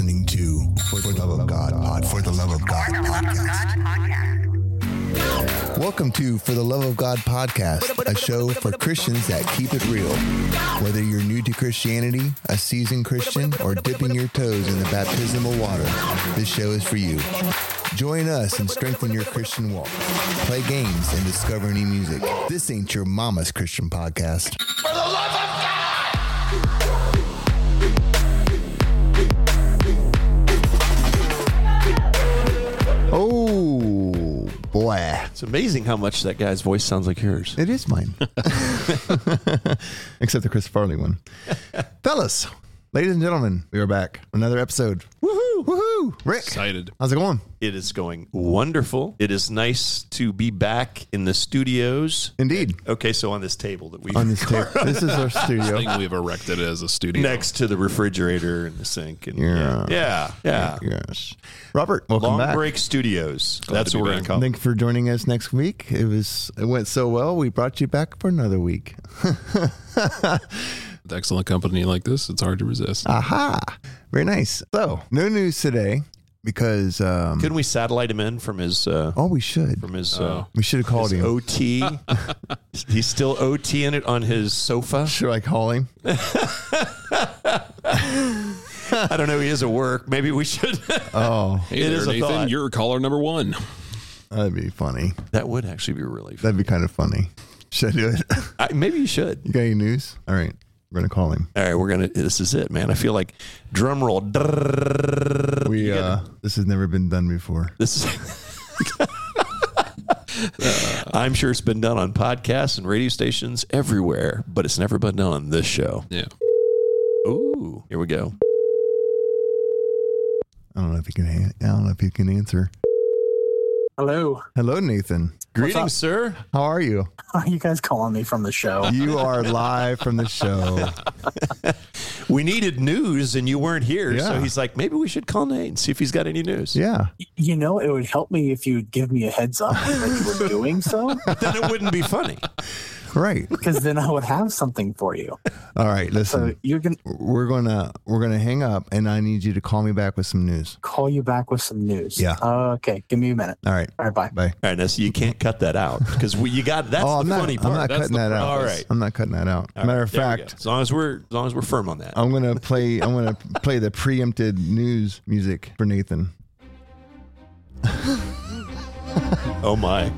listening to For the Love of God Pod. For the Love of God podcast. Welcome to For the Love of God podcast, a show for Christians that keep it real. Whether you're new to Christianity, a seasoned Christian, or dipping your toes in the baptismal water, this show is for you. Join us and strengthen your Christian walk. Play games and discover new music. This ain't your mama's Christian podcast. Boy. It's amazing how much that guy's voice sounds like yours. It is mine. Except the Chris Farley one. Fellas, ladies and gentlemen, we are back. Another episode. Woohoo! Woohoo! Rick, Excited. how's it going? It is going wonderful. It is nice to be back in the studios. Indeed. Okay, so on this table that we On this table. This is our studio. thing we've erected as a studio. next to the refrigerator and the sink. And Yeah. yeah, yeah. Yes. Robert, welcome Long back. Break Studios. Glad That's to what be we're going back. to call it. Thank you for joining us next week. It was it went so well. We brought you back for another week. With excellent company like this, it's hard to resist. Aha! Very nice. So, no news today because um, Couldn't we satellite him in from his uh, oh, we should. from his, uh, We should have called his him. OT? He's still OT in it on his sofa. Should I call him? I don't know. He is at work. Maybe we should. Oh, Hey It there, is a Nathan. thought. You're caller number one. that'd be funny. that would actually be really fun. That'd be kind of funny. Should I do it? I, maybe you should. You got any news? All right, we're gonna call him. All right, we're gonna. This is it, man. I feel like drum roll. We uh, this has never been done before. This is. I'm sure it's been done on podcasts and radio stations everywhere, but it's never been done on this show. Yeah. Ooh, here we go. I don't know if you can. I don't know if you can answer. Hello. Hello, Nathan. Greetings, sir. How are you? Are you guys calling me from the show? You are live from the show. We needed news, and you weren't here, so he's like, maybe we should call Nate and see if he's got any news. Yeah. You know, it would help me if you'd give me a heads up that you were doing so, then it wouldn't be funny. Right. because then I would have something for you. All right. listen. So Listen, you're gonna we're gonna we're gonna hang up, and I need you to call me back with some news. call you back with some news. Yeah. okay. Give me a minute. All right. All right. Bye. Bye. All right, now so you can't cut that out because you got that's oh, the I'm not. funny I'm not That's cutting the that out. All right. I'm not cutting that out. All Matter right, of there we go. fact, as long as we're as long as we're firm on that. I'm gonna play. I'm gonna play the preempted news music for Nathan. Oh my.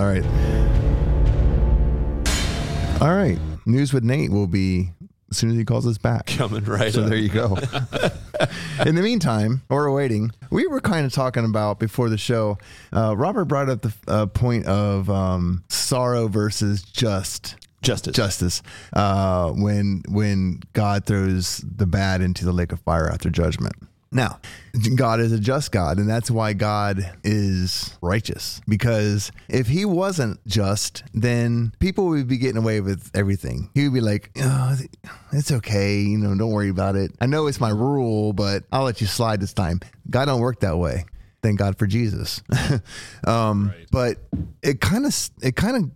All right. All right. News with Nate will be as soon as he calls us back. Coming right So up. there you go. In the meantime, while we're waiting, we were kind of talking about before the show. Uh, Robert brought up the uh, point of um, sorrow versus just Justice. justice uh, when when God throws the bad into the lake of fire after judgment. Now, God is a just God, and that's why God is righteous. Because if He wasn't just, then people would be getting away with everything. He would be like, oh, "It's okay, you know, don't worry about it. I know it's my rule, but I'll let you slide this time." God don't work that way. Thank God for Jesus. um, Right. But it kind of it kind of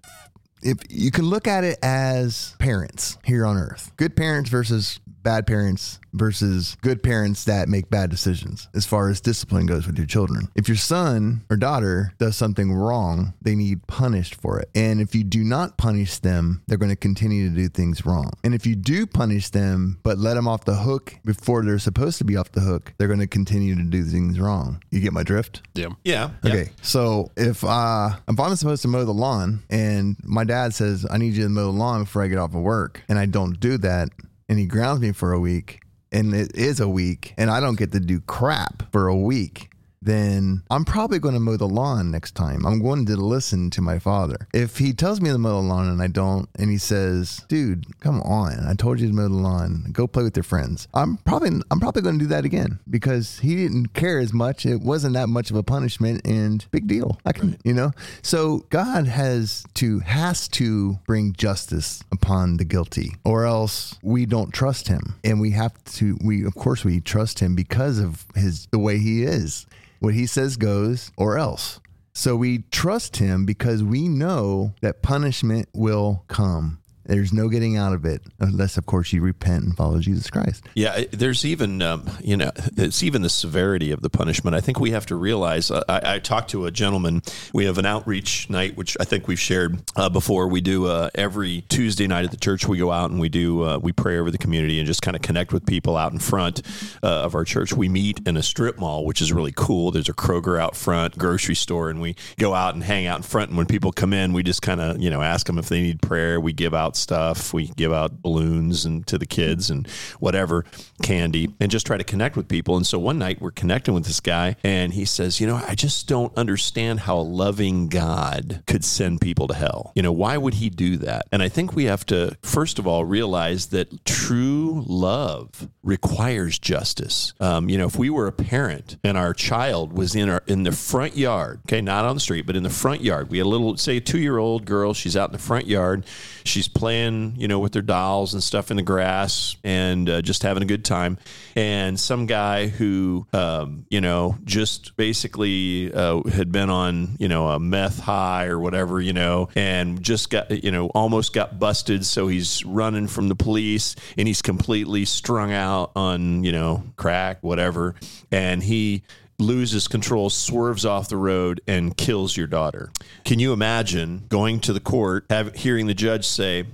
if you can look at it as parents here on earth good parents versus bad parents versus good parents that make bad decisions as far as discipline goes with your children. If your son or daughter does something wrong they need punished for it. And if you do not punish them they're going to continue to do things wrong. And if you do punish them but let them off the hook before they're supposed to be off the hook they're going to continue to do things wrong. You get my drift? Yeah. Yeah. Okay, so if uh if I'm supposed to mow the lawn and my dad says I need you to mow the lawn before I get off of work and I don't do that and he grounds me for a week and it is a week and I don't get to do crap for a week then I'm probably going to mow the lawn next time. I'm going to listen to my father. If he tells me to mow the lawn and I don't, and he says, "Dude, come on! I told you to mow the lawn. Go play with your friends." I'm probably I'm probably going to do that again because he didn't care as much. It wasn't that much of a punishment, and big deal. I can, you know. So God has to has to bring justice upon the guilty, or else we don't trust Him, and we have to. We of course we trust Him because of His the way He is. What he says goes, or else. So we trust him because we know that punishment will come There's no getting out of it unless, of course, you repent and follow Jesus Christ. Yeah, there's even um, you know it's even the severity of the punishment. I think we have to realize. uh, I, I talked to a gentleman. We have an outreach night, which I think we've shared uh, before. We do uh, every Tuesday night at the church. We go out and we do uh, we pray over the community and just kind of connect with people out in front uh, of our church. We meet in a strip mall, which is really cool. There's a Kroger out front, grocery store, and we go out and hang out in front. And when people come in, we just kind of you know ask them if they need prayer. We give out stuff. We give out balloons and to the kids and whatever candy, and just try to connect with people. And so one night we're connecting with this guy, and he says, "You know, I just don't understand how a loving God could send people to hell. You know, why would He do that?" And I think we have to first of all realize that true love requires justice. Um, you know, if we were a parent and our child was in our in the front yard, okay, not on the street, but in the front yard, we had a little, say, a two year old girl. She's out in the front yard. She's playing, you know, with their dolls and stuff in the grass and uh, just having a good time. And some guy who, um, you know, just basically uh, had been on, you know, a meth high or whatever, you know, and just got, you know, almost got busted. So he's running from the police and he's completely strung out on, you know, crack, whatever. And he, loses control, swerves off the road, and kills your daughter. Can you imagine going to the court, have, hearing the judge say,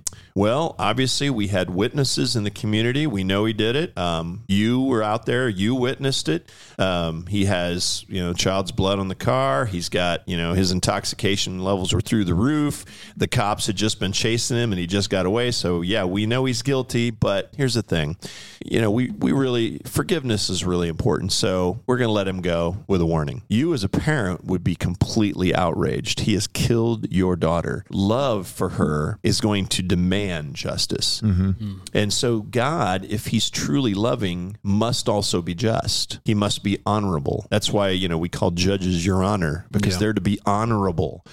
well, obviously, we had witnesses in the community. We know he did it. Um, you were out there. You witnessed it. Um, he has, you know, child's blood on the car. He's got, you know, his intoxication levels were through the roof. The cops had just been chasing him, and he just got away. So, yeah, we know he's guilty. But here's the thing, you know, we we really forgiveness is really important. So we're going to let him go with a warning. You, as a parent, would be completely outraged. He has killed your daughter. Love for her is going to demand justice. Mm-hmm. Mm. And so, God, if He's truly loving, must also be just. He must be honorable. That's why, you know, we call judges your honor because Yeah. they're to be honorable.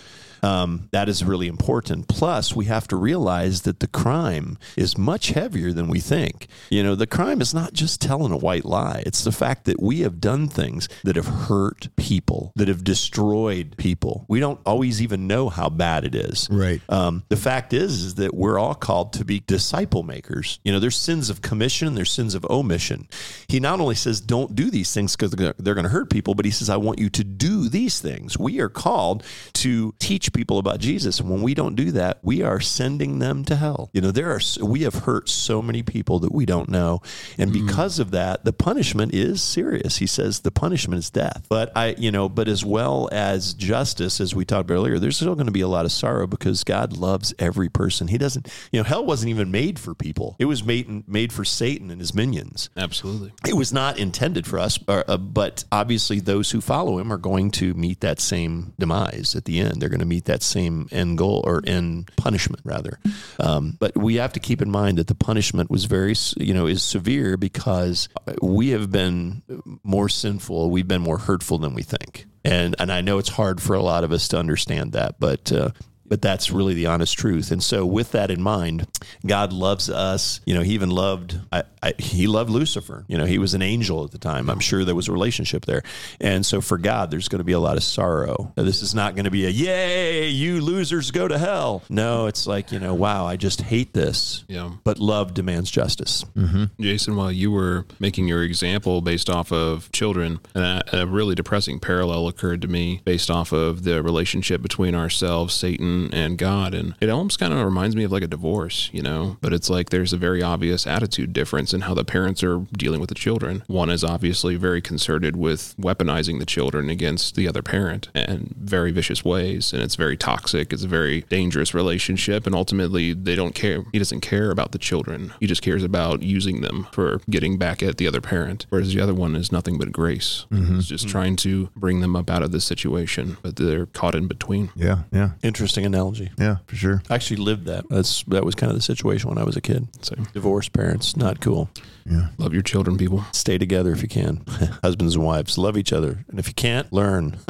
Um, that is really important. Plus, we have to realize that the crime is much heavier than we think. You know, the crime is not just telling a white lie, it's the fact that we have done things that have hurt people, that have destroyed people. We don't always even know how bad it is. Right. Um, the fact is, is that we're all called to be disciple makers. You know, there's sins of commission, there's sins of omission. He not only says, don't do these things because they're going to hurt people, but he says, I want you to do these things. We are called to teach people about Jesus. And when we don't do that, we are sending them to hell. You know, there are, we have hurt so many people that we don't know. And because of that, the punishment is serious. He says the punishment is death. But I, you know, but as well as justice, as we talked about earlier, there's still going to be a lot of sorrow because God loves every person. He doesn't, you know, hell wasn't even made for people. It was made made for Satan and his minions. Absolutely. It was not intended for us, uh, but obviously those who follow him are going to meet that same demise at the end. They're going to meet that same end goal or end punishment, rather. Um, but we have to keep in mind that the punishment was very, you know, is severe because we have been more sinful, we've been more hurtful than we think, and and I know it's hard for a lot of us to understand that, but. Uh, but that's really the honest truth. And so, with that in mind, God loves us. You know, He even loved. I, I, he loved Lucifer. You know, he was an angel at the time. I'm sure there was a relationship there. And so, for God, there's going to be a lot of sorrow. Now, This is not going to be a "Yay, you losers go to hell." No, it's like you know, wow, I just hate this. Yeah. But love demands justice. Mm-hmm. Jason, while you were making your example based off of children, and a, a really depressing parallel occurred to me based off of the relationship between ourselves, Satan, and God. And it almost kind of reminds me of like a divorce, you know? But it's like there's a very obvious attitude difference in how the parents are dealing with the children. One is obviously very concerted with weaponizing the children against the other parent in very vicious ways. And it's very toxic. It's a very dangerous relationship. And ultimately, they don't care. He doesn't care about the children. He just cares about using them for getting back at the other parent. Whereas the other one is nothing but grace. Mm-hmm. He's just trying to bring them up out of this situation, but they're caught in between. Yeah, yeah, Interesting analogy. yeah, for sure. I actually lived that. That's that was kind of the situation when I was a kid. So Divorced parents, not cool. Yeah. Love your children, people. stay together if you can. Husbands and wives love each other, and if you can't, learn.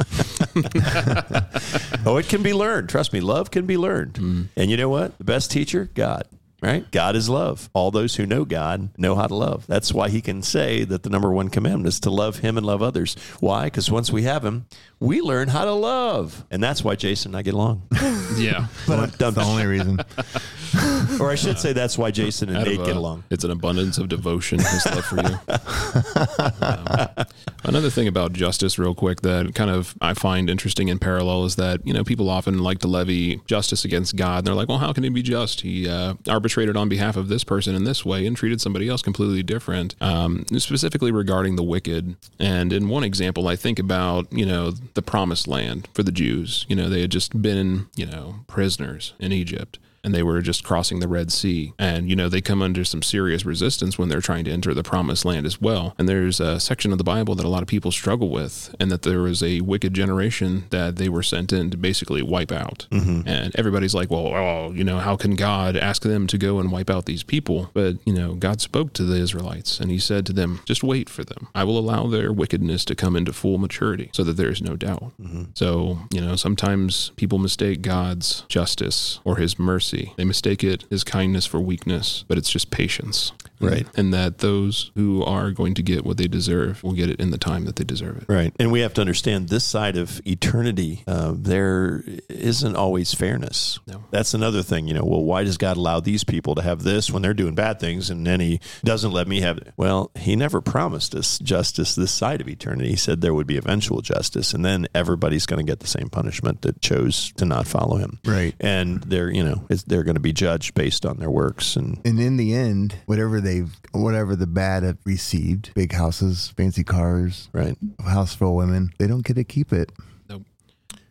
oh, it can be learned. Trust me, love can be learned. Mm. And you know what? The best teacher, God. Right? God is love. All those who know God know how to love. That's why he can say that the number one commandment is to love him and love others. Why? Because once we have him, we learn how to love. And that's why Jason and I get along. Yeah. But I'm done. That's the only reason. or I should say that's why Jason and Out of Nate get along. It's an abundance of devotion, his love for you. Um, another thing about justice, real quick, that kind of I find interesting in parallel is that you know people often like to levy justice against God. And they're like, well, how can he be just? He uh, arbitrated on behalf of this person in this way and treated somebody else completely different. Um, specifically regarding the wicked. And in one example, I think about you know the promised land for the Jews. You know they had just been you know prisoners in Egypt and they were just crossing the Red Sea. And, you know, they come under some serious resistance when they're trying to enter the promised land as well. And there's a section of the Bible that a lot of people struggle with, and that there was a wicked generation that they were sent in to basically wipe out. Mm-hmm. And everybody's like, well, oh, you know, how can God ask them to go and wipe out these people? But, you know, God spoke to the Israelites and he said to them, just wait for them. I will allow their wickedness to come into full maturity so that there is no doubt. Mm-hmm. So, you know, sometimes people mistake God's justice or his mercy. They mistake it as kindness for weakness, but it's just patience. Right. And that those who are going to get what they deserve will get it in the time that they deserve it. Right. And we have to understand this side of eternity, uh, there isn't always fairness. No. That's another thing. You know, well, why does God allow these people to have this when they're doing bad things and then he doesn't let me have it? Well, he never promised us justice this side of eternity. He said there would be eventual justice and then everybody's going to get the same punishment that chose to not follow him. Right. And they're, you know, it's, they're going to be judged based on their works. And And in the end, whatever they've, whatever the bad have received, big houses, fancy cars, right. a house full of women, they don't get to keep it. Nope.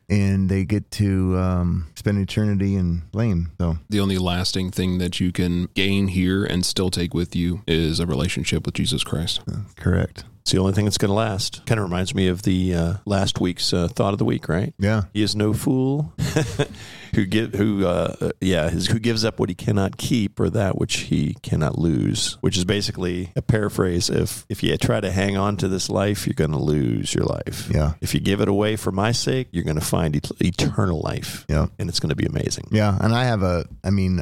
And they get to um, spend eternity in blame. So, The only lasting thing that you can gain here and still take with you is a relationship with Jesus Christ. correct. It's the only thing that's going to last. Kind of reminds me of the uh, last week's uh, thought of the week, right? Yeah. He is no fool who give who uh, uh, yeah his, who gives up what he cannot keep or that which he cannot lose, which is basically a paraphrase. If if you try to hang on to this life, you're going to lose your life. Yeah. If you give it away for my sake, you're going to find et- eternal life. Yeah. And it's going to be amazing. Yeah, and I have a, I mean,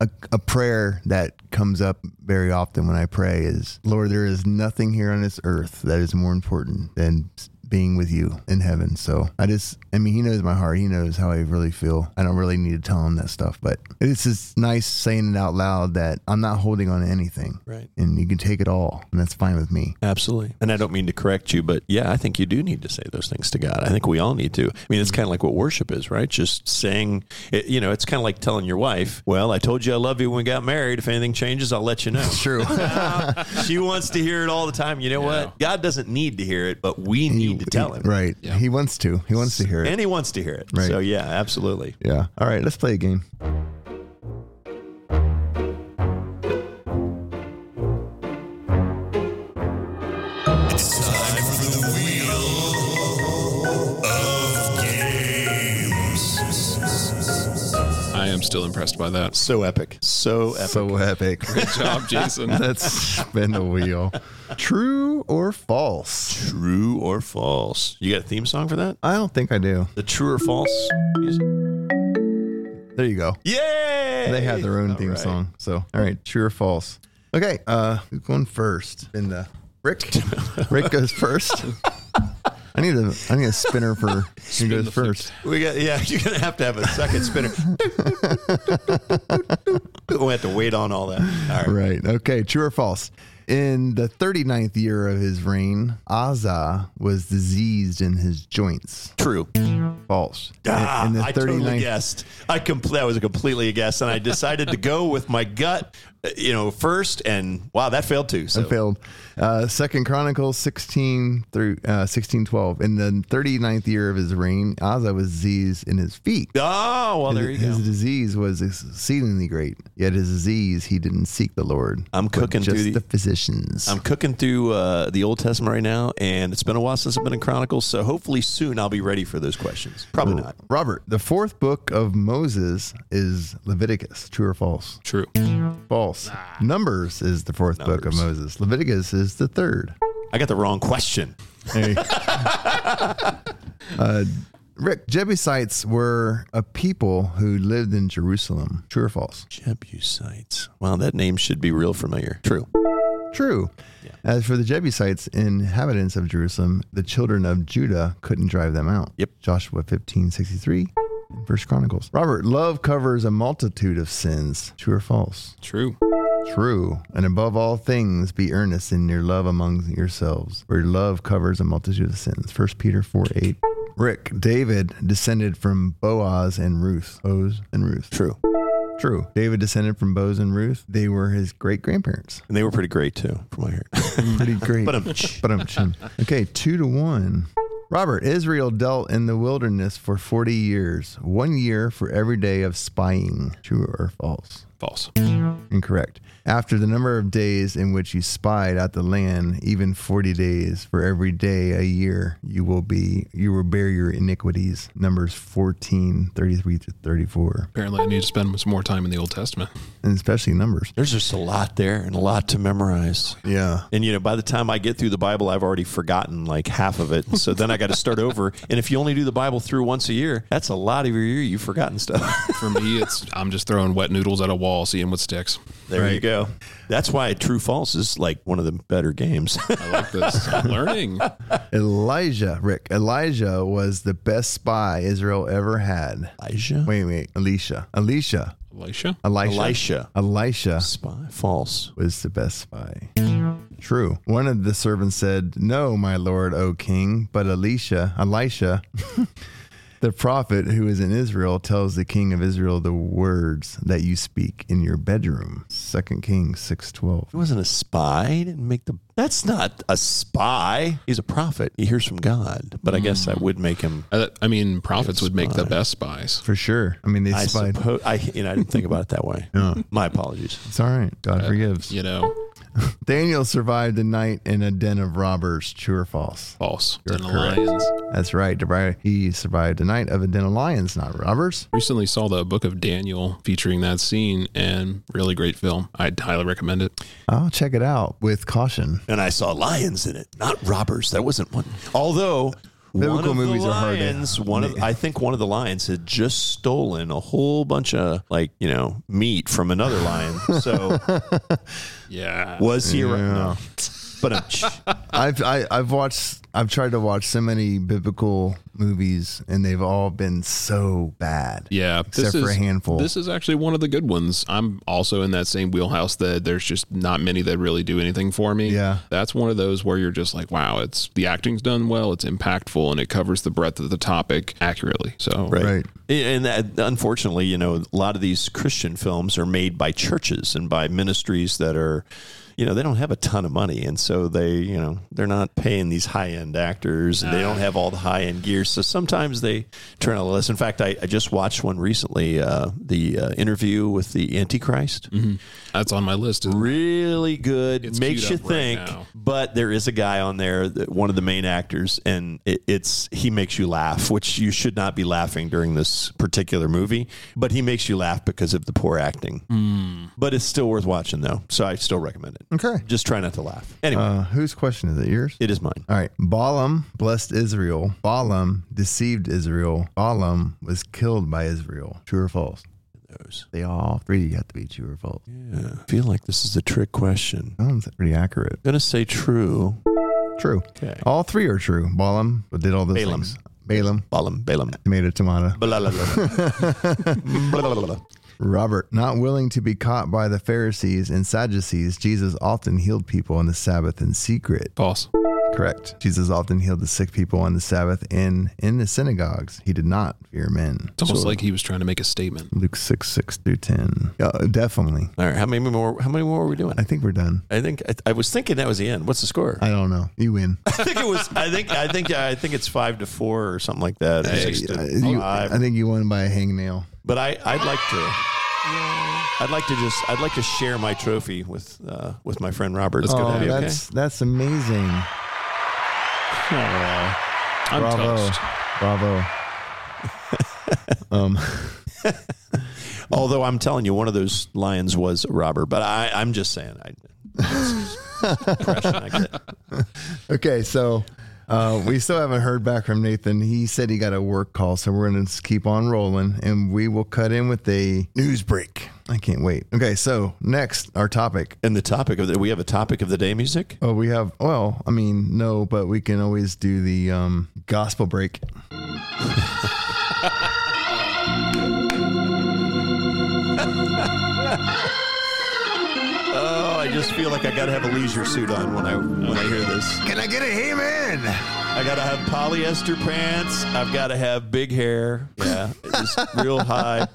a, a prayer that comes up very often when I pray is, Lord, there is nothing here on this earth that is more important than being with you in heaven. So I just, I mean, He knows my heart. He knows how I really feel. I don't really need to tell Him that stuff, but it's just nice saying it out loud that I'm not holding on to anything, Right. and you can take it all, and that's fine with me. Absolutely. And I don't mean to correct you, but yeah, I think you do need to say those things to God. I think we all need to. I mean, it's mm-hmm. kind of like what worship is, right? Just saying, it, you know, it's kind of like telling your wife, well, I told you I love you when we got married. If anything changes, I'll let you know. True. she wants to hear it all the time. You know what? God doesn't need to hear it, but we need to tell him. right. Yeah. He wants to. He wants to hear it. And he wants to hear it. Right. So, yeah, absolutely. yeah. All right. Let's play a game. Still impressed by that. So epic. So epic. So epic. Good job, Jason. Let's spin the wheel. True or false? True or false? You got a theme song for that? I don't think I do. The true or false music? There you go. Yay! They have their own All theme right. song. So, all right, true or false? Okay, uh, who's going first? In the Rick. Rick goes first. I need a I need a spinner for who goes first. We got yeah. You're gonna have to have a second spinner. we have to wait on all that. All right. Right. Okay. True or false? In the 39th year of his reign, Asa was diseased in his joints. True. False. In- Ah, in the I totally guessed. I com- that was a completely a guess, and I decided to go with my gut, you know, first. And wow, that failed too. So I failed. Uh, Second Chronicles 16 through uh, 16, 12. In the 39th year of his reign, Asa was diseased in his feet. Oh well, there you his go. disease was exceedingly great. Yet his disease, he didn't seek the Lord. I'm cooking through the- the physicians. I'm cooking through uh, the Old Testament right now, and it's been a while since I've been in Chronicles. So hopefully soon I'll be ready for those questions. Probably not. Robert, the fourth book of Moses is Leviticus. True or false? True. False. Numbers is the fourth book of Moses. Leviticus is the third. I got the wrong question. Hey. uh, Rick, Jebusites were a people who lived in Jerusalem. True or false? Jebusites. Well, that name should be real familiar. True. True. As for the Jebusites, inhabitants of Jerusalem, the children of Judah couldn't drive them out. Yep. Joshua fifteen sixty three. In First Chronicles. Robert, love covers a multitude of sins. True or false? True. True. And above all things, be earnest in your love among yourselves, for your love covers a multitude of sins. First Peter 4 8. Rick, David descended from Boaz and Ruth. Boaz and Ruth. True. True. David descended from Boaz and Ruth. They were his great grandparents. And they were pretty great too, from what I heard. Pretty great. But um, But I'm okay. Two to one. Robert, Israel dealt in the wilderness for 40 years, one year for every day of spying. True or false? False. Incorrect. After the number of days in which you spied out the land, even 40 days for every day a year, you will be, you will bear your iniquities. Numbers 14, 33 to 34, Apparently, I need to spend some more time in the Old Testament. and especially numbers. there's just a lot there and a lot to memorize. Yeah. And you know, by the time I get through the Bible, I've already forgotten like half of it. So then I got to start over. And if you only do the Bible through once a year, that's a lot of your year you've forgotten stuff. For me, it's I'm just throwing wet noodles at a wall, seeing what sticks. There you go. That's why True False is like one of the better games. I like this. I'm learning. Elijah, Rick, Elijah was the best spy Israel ever had. Elijah? Wait, wait, Elisha. Elisha. Elisha? Elisha. Elisha. Elisha Spy. False. was the best spy. True. One of the servants said, No, my lord, O king. But Elisha, Elisha, the prophet who is in Israel, tells the king of Israel the words that you speak in your bedroom. Second Kings 6.12. He wasn't a spy. He didn't make the. That's not a spy. He's a prophet. He hears from God. But I guess that would make him. I, I mean, prophets would make the spy. best spies. For sure. I mean, they I spied. suppose. I you know I didn't think about it that way. My apologies. It's all right. God uh, forgives. You know, Daniel survived the night in a den of robbers. True or false? false. You're Den of correct. lions. That's right. Debri- He survived the night of a den of lions, not robbers. Recently saw the book of Daniel featuring that scene and really great film. I'd highly recommend it. I'll check it out with caution. And I saw lions in it, not robbers. That wasn't one. Although. One Biblical of movies the are hard lions, One of, I think one of the lions had just stolen a whole bunch of like you know meat from another lion. So Yeah. was he? around? No. But um, I've I, I've watched I've tried to watch so many biblical movies and they've all been so bad. Yeah, Except for a handful. This is actually one of the good ones. I'm also in that same wheelhouse that there's just not many that really do anything for me. Yeah. that's one of those where you're just like, wow, it's the acting's done well, it's impactful, and it covers the breadth of the topic accurately. So Right. Right. And that, unfortunately, you know, a lot of these Christian films are made by churches and by ministries that are, you know, they don't have a ton of money. And so they, you know, they're not paying these high end actors and they don't have all the high end gear. So sometimes they turn out less. In fact, I, I just watched one recently, uh, the uh, interview with the Antichrist. that's on my list. Really good. It's Makes you queued up right think. but there is a guy on there, that, one of the main actors, and it, it's he makes you laugh, which you should not be laughing during this particular movie. But he makes you laugh because of the poor acting. Hmm. But it's still worth watching, though. So I still recommend it. Okay. Just try not to laugh. Anyway, Uh, whose question is it? Yours? it is mine. All right. Balaam blessed Israel. Balaam deceived Israel. Balaam was killed by Israel. True or false? Those. They all three have to be true or false. Yeah. I feel like this is a trick question. Sounds pretty accurate. I'm gonna say true. True. Okay. All three are true. Balaam did all those Balaam. things. Balaam, Balaam, Balaam. tomato, tomato. Blah, blah, blah. Blah, blah, blah, blah. Robert, not willing to be caught by the Pharisees and Sadducees, Jesus often healed people on the Sabbath in secret. False. Correct. Jesus often healed the sick people on the Sabbath in in the synagogues. He did not fear men. It's almost like he was trying to make a statement. Luke six six through ten. Yeah, definitely. All right. How many more? How many more are we doing? I think we're done. I think I, I was thinking that was the end. What's the score? I don't know. You win. I think it was. I think. I think. I think it's five to four or something like that. or six to Uh, you- five. I think you won by a hangnail. but I, I'd like to. I'd like to just. I'd like to share my trophy with uh, with my friend Robert. It's Oh, gonna be okay. that's that's amazing. I'm Bravo. touched. Bravo. um, Although I'm telling you, one of those lions was Robert. But I, I'm just saying. I, it's just impression I get. okay, so uh, we still haven't heard back from Nathan. He said he got a work call, so we're going to keep on rolling and we will cut in with a news break. I can't wait. Okay, so next, our topic. And the topic of the, we have a topic of the day music? Oh, we have, well, I mean, no, but we can always do the um, gospel break. Oh, I just feel like I gotta have a leisure suit on when I when I hear this. Can I get a amen? I gotta have polyester pants. I've gotta have big hair. Yeah, just real high.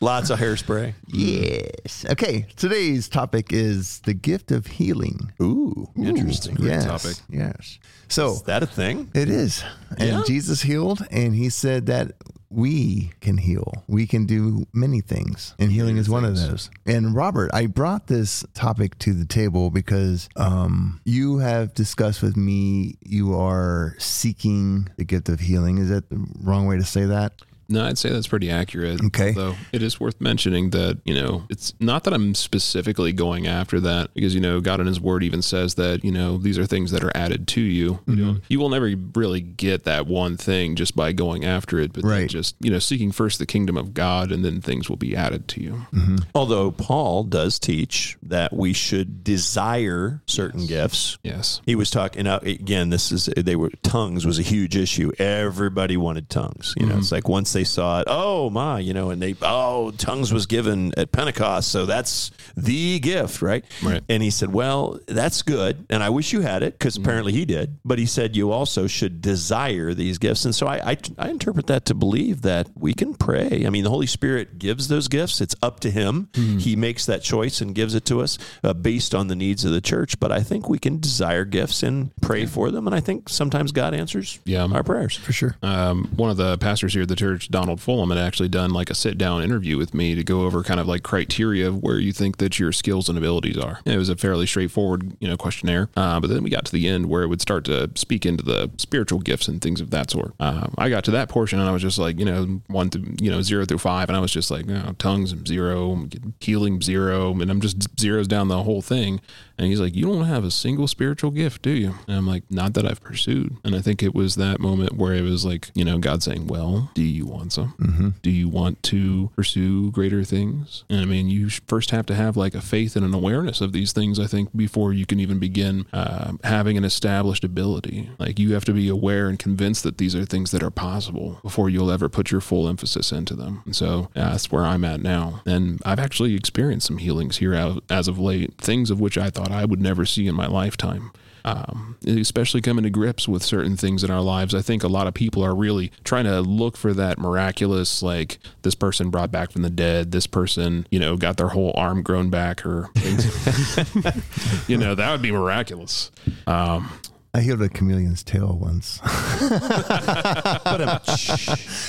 Lots of hairspray. Yes. Okay. Today's topic is the gift of healing. Ooh, interesting. yes. topic. Yes. So Is that a thing? it is. And Yeah. Jesus healed, and he said that we can heal. We can do many things, and healing is one of those. And Robert, I brought this topic to the table because um, you have discussed with me you are seeking the gift of healing. Is that the wrong way to say that? No, I'd say that's pretty accurate. Okay. Though it is worth mentioning that, you know, it's not that I'm specifically going after that because, you know, God in his word even says that, you know, these are things that are added to you. You mm-hmm. know, you will never really get that one thing just by going after it, but Right. just, you know, seeking first the kingdom of God and then things will be added to you. Mm-hmm. Although Paul does teach that we should desire certain gifts. Yes. He was talking now uh, again. This is they were tongues was a huge issue. Everybody wanted tongues. You know, mm-hmm. it's like once they saw it, oh my, you know, and they oh tongues was given at Pentecost, so that's the gift, right? Right. And he said, well, that's good, and I wish you had it because apparently he did. But he said you also should desire these gifts, and so I, I I interpret that to believe that we can pray. I mean, the Holy Spirit gives those gifts. It's up to Him. He makes that choice and gives it to us uh, based on the needs of the church. But I think we can desire gifts and pray for them, and I think sometimes God answers Yeah. our prayers. For sure. um, one of the pastors here at the church, Donald Fulham, had actually done like a sit down interview with me to go over kind of like criteria of where you think that your skills and abilities are. And it was a fairly straightforward, you know, questionnaire. Uh, but then we got to the end where it would start to speak into the spiritual gifts and things of that sort. Uh, I got to that portion and I was just like, you know, one to, you know, zero through five. And I was just like, you know, tongues, zero, healing, zero. And I'm just zeros down the whole thing. And he's like, You don't have a single spiritual gift, do you? And I'm like, Not that I've pursued. And I think it was that moment where it was like, you know, God saying, Well, do you want some? Do you want to pursue greater things? And I mean, you first have to have like a faith and an awareness of these things, I think, before you can even begin uh, having an established ability. Like, you have to be aware and convinced that these are things that are possible before you'll ever put your full emphasis into them. And so yeah, that's where I'm at now. And I've actually experienced some healings here as of late, things of which I thought I would never see in my lifetime. Um, especially coming to grips with certain things in our lives. I think a lot of people are really trying to look for that miraculous, like this person brought back from the dead, this person, you know, got their whole arm grown back or things. you know, that would be miraculous. Um, I healed a chameleon's tail once.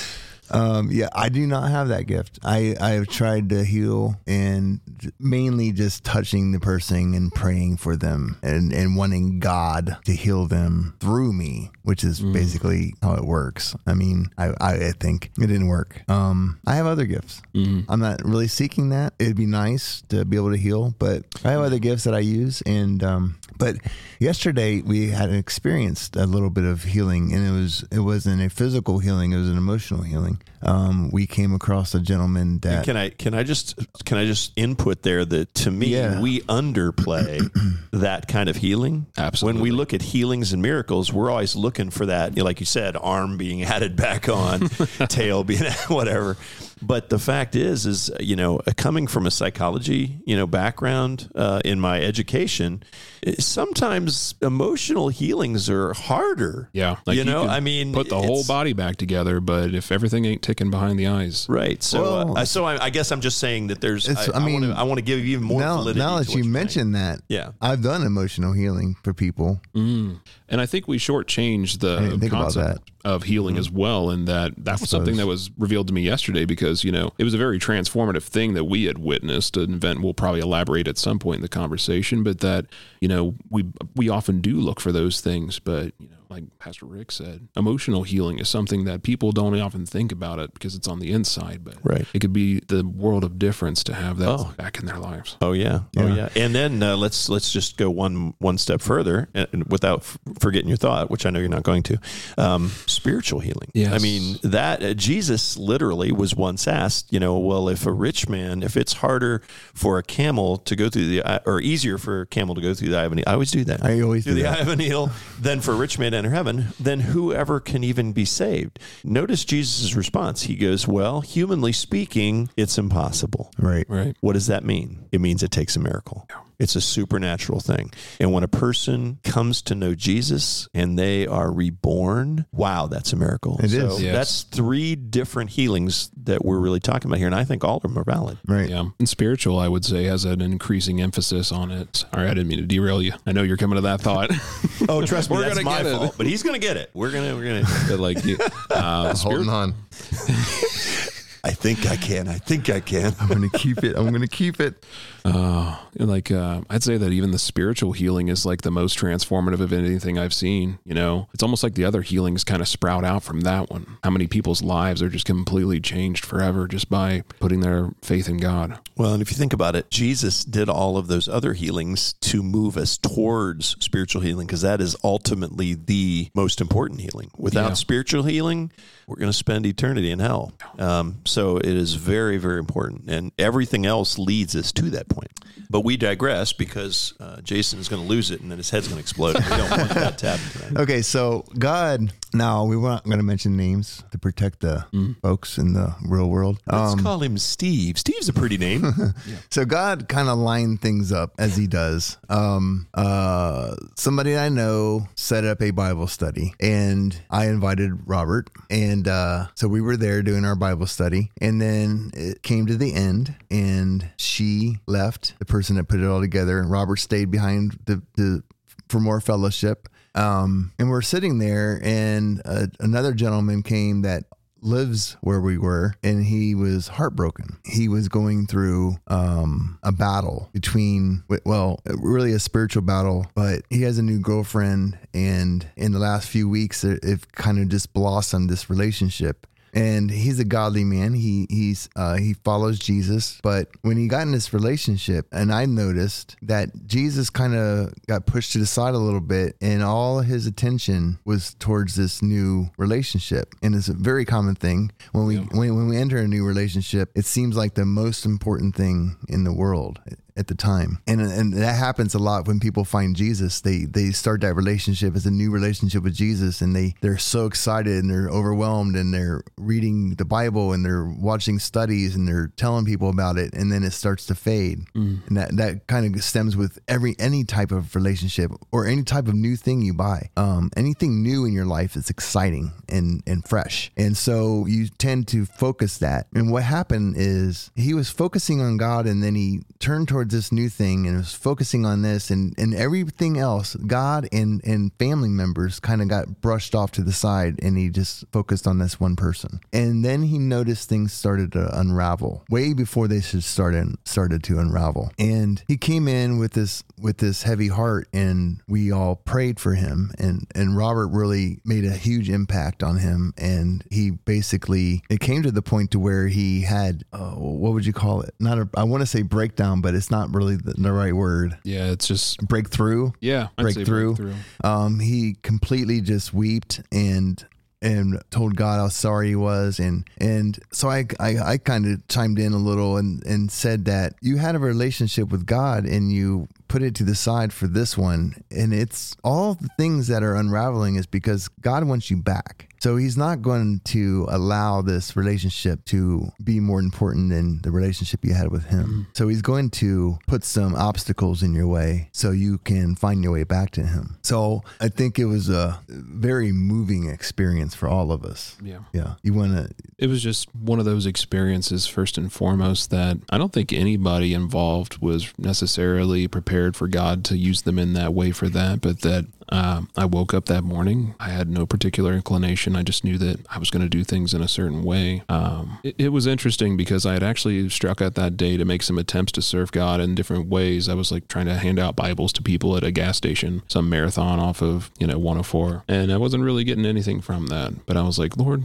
Um, yeah, I do not have that gift. I I have tried to heal and mainly just touching the person and praying for them and and wanting God to heal them through me, which is basically how it works. I mean, I I think it didn't work. Um, I have other gifts. I'm not really seeking that. It'd be nice to be able to heal, but I have other gifts that I use and um, but yesterday we had experienced a little bit of healing, and it was it wasn't a physical healing; it was an emotional healing. Um, we came across a gentleman that can I can I just can I just input there that to me Yeah. we underplay that kind of healing. Absolutely. When we look at healings and miracles, we're always looking for that. You know, like you said, arm being added back on, tail being whatever. But the fact is, is you know, coming from a psychology you know background uh, in my education, eh, sometimes emotional healings are harder. yeah. you know, can I mean, put the whole body back together, but if everything ain't ticking behind the eyes, Right. So, Well- uh, so I, I guess I'm just saying that there's. I, It's- I I mean, wanna, I want to give you even more now, validity. now that you you're mentioned that, Yeah. I've done emotional healing for people. Mm. And I think we shortchanged the didn't think about concept of healing as mm-hmm. well. And that that was something that was revealed to me yesterday because, you know, it was a very transformative thing that we had witnessed, an event we'll probably elaborate at some point in the conversation, but that, you know, we we often do look for those things, but, you know, like Pastor Rick said, emotional healing is something that people don't often think about it because it's on the inside, but Right. it could be the world of difference to have that Oh. back in their lives. Oh yeah. oh Yeah. yeah. And then uh, let's let's just go one one step further, and, and without f- forgetting your thought, which I know you're not going to. Um, spiritual healing. Yes. I mean that uh, Jesus literally was once asked, you know, well, if a rich man, if it's harder for a camel to go through the eye, or easier for a camel to go through the eye of a needle, I always do that. I always through do the that. eye of a needle than for a rich man to enter heaven, then whoever can even be saved? Notice Jesus' response. He goes, Well, humanly speaking, it's impossible. Right. Right. What does that mean? It means it takes a miracle. It's a supernatural thing. And when a person comes to know Jesus and they are reborn, wow, that's a miracle. It so is. Yes. That's three different healings that we're really talking about here. And I think all of them are valid. Right. Yeah. And spiritual, I would say, has an increasing emphasis on it. Sorry, I didn't mean to derail you. I know you're coming to that thought. Oh, trust me, We're that's gonna my get it. fault. But he's going to get it. We're going to, we're going to. But like, you- uh, Holding on. I think I can. I think I can. I'm gonna keep it. I'm gonna keep it. Uh, like uh, I'd say that even the spiritual healing is like the most transformative of anything I've seen. You know, it's almost like the other healings kind of sprout out from that one. How many people's lives are just completely changed forever just by putting their faith in God? Well, and if you think about it, Jesus did all of those other healings to move us towards spiritual healing because that is ultimately the most important healing. Without Yeah. spiritual healing, we're going to spend eternity in hell. Um, so it is very, very important. And everything else leads us to that point. But we digress because uh, Jason is going to lose it and then his head's going to explode. We don't want that to happen tonight. Okay, so God. Now we weren't going to mention names to protect the folks in the real world. Let's Um, call him Steve. Steve's a pretty name. So God kind of lined things up as He does. Um, uh, somebody I know set up a Bible study, and I invited Robert, and uh, so we were there doing our Bible study, and then it came to the end, and she left. The person that put it all together, and Robert stayed behind the, the for more fellowship. Um, and we're sitting there, and uh, another gentleman came that lives where we were and he was heartbroken. He was going through um a battle between well really a spiritual battle but he has a new girlfriend and in the last few weeks it, it kind of just blossomed this relationship and he's a godly man. He he's uh, he follows Jesus, but when he got in this relationship, and I noticed that Jesus kind of got pushed to the side a little bit, and all his attention was towards this new relationship. And it's a very common thing when we when, when we enter a new relationship. It seems like the most important thing in the world at the time. And and that happens a lot when people find Jesus. They they start that relationship as a new relationship with Jesus and they they're so excited and they're overwhelmed and they're reading the Bible and they're watching studies and they're telling people about it and then it starts to fade. And that that kind of stems with every any type of relationship or any type of new thing you buy. Um anything new in your life is exciting and and fresh. And so you tend to focus that. And what happened is he was focusing on God and then he turned towards this new thing and was focusing on this and, and everything else, God and, and family members kind of got brushed off to the side and he just focused on this one person. And then he noticed things started to unravel way before they should started started to unravel. And he came in with this with this heavy heart and we all prayed for him and and Robert really made a huge impact on him and he basically it came to the point to where he had uh, what would you call it not a I want to say breakdown but it's not really the, the right word Yeah, it's just breakthrough yeah, breakthrough. breakthrough. Um, he completely just wept and and told God how sorry he was and and so I I, I kind of chimed in a little and and said that you had a relationship with God and you put it to the side for this one and it's all the things that are unraveling is because God wants you back. So he's not going to allow this relationship to be more important than the relationship you had with him. Mm-hmm. So he's going to put some obstacles in your way so you can find your way back to him. So I think it was a very moving experience for all of us. Yeah. Yeah. You want to, It was just one of those experiences, first and foremost, that I don't think anybody involved was necessarily prepared for God to use them in that way for that, but that um, I woke up that morning. I had no particular inclination. I just knew that I was going to do things in a certain way. Um, it, it was interesting because I had actually struck out that day to make some attempts to serve God in different ways. I was like trying to hand out Bibles to people at a gas station, some marathon off of, you know, 104. And I wasn't really getting anything from that. But I was like, Lord,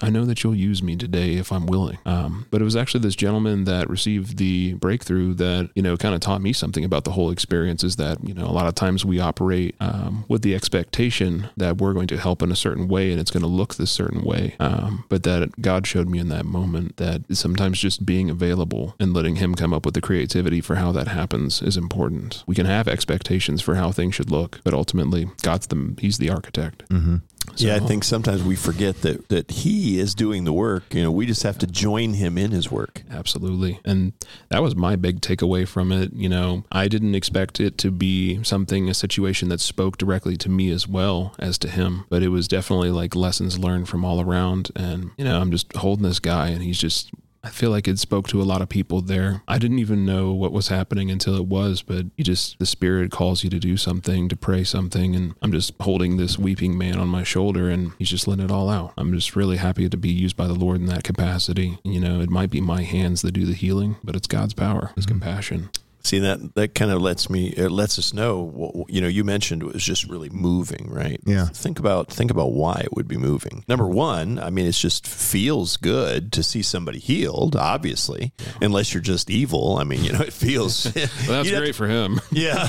I know that you'll use me today if I'm willing. Um, but it was actually this gentleman that received the breakthrough that, you know, kind of taught me something about the whole experience is that, you know, a lot of times we operate um, with the expectation that we're going to help in a certain way and it's going to look this certain way. Um, but that God showed me in that moment that sometimes just being available and letting Him come up with the creativity for how that happens is important. We can have expectations for how things should look, but ultimately, God's the He's the architect. Mm-hmm. Yeah, I think sometimes we forget that that he is doing the work. You know, we just have to join him in his work. Absolutely. And that was my big takeaway from it. You know, I didn't expect it to be something, a situation that spoke directly to me as well as to him, but it was definitely like lessons learned from all around. And, you know, I'm just holding this guy and he's just, I feel like it spoke to a lot of people there. I didn't even know what was happening until it was, but you just, the spirit calls you to do something, to pray something. And I'm just holding this weeping man on my shoulder and he's just letting it all out. I'm just really happy to be used by the Lord in that capacity. You know, it might be my hands that do the healing, but it's God's power, His mm-hmm. compassion. See that that kind of lets me it lets us know. what- You know, you mentioned it was just really moving, right? Yeah. Think about think about why it would be moving. Number one, I mean, it just feels good to see somebody healed. Obviously, unless you're just evil. I mean, you know, it feels. Well, that's great for him. yeah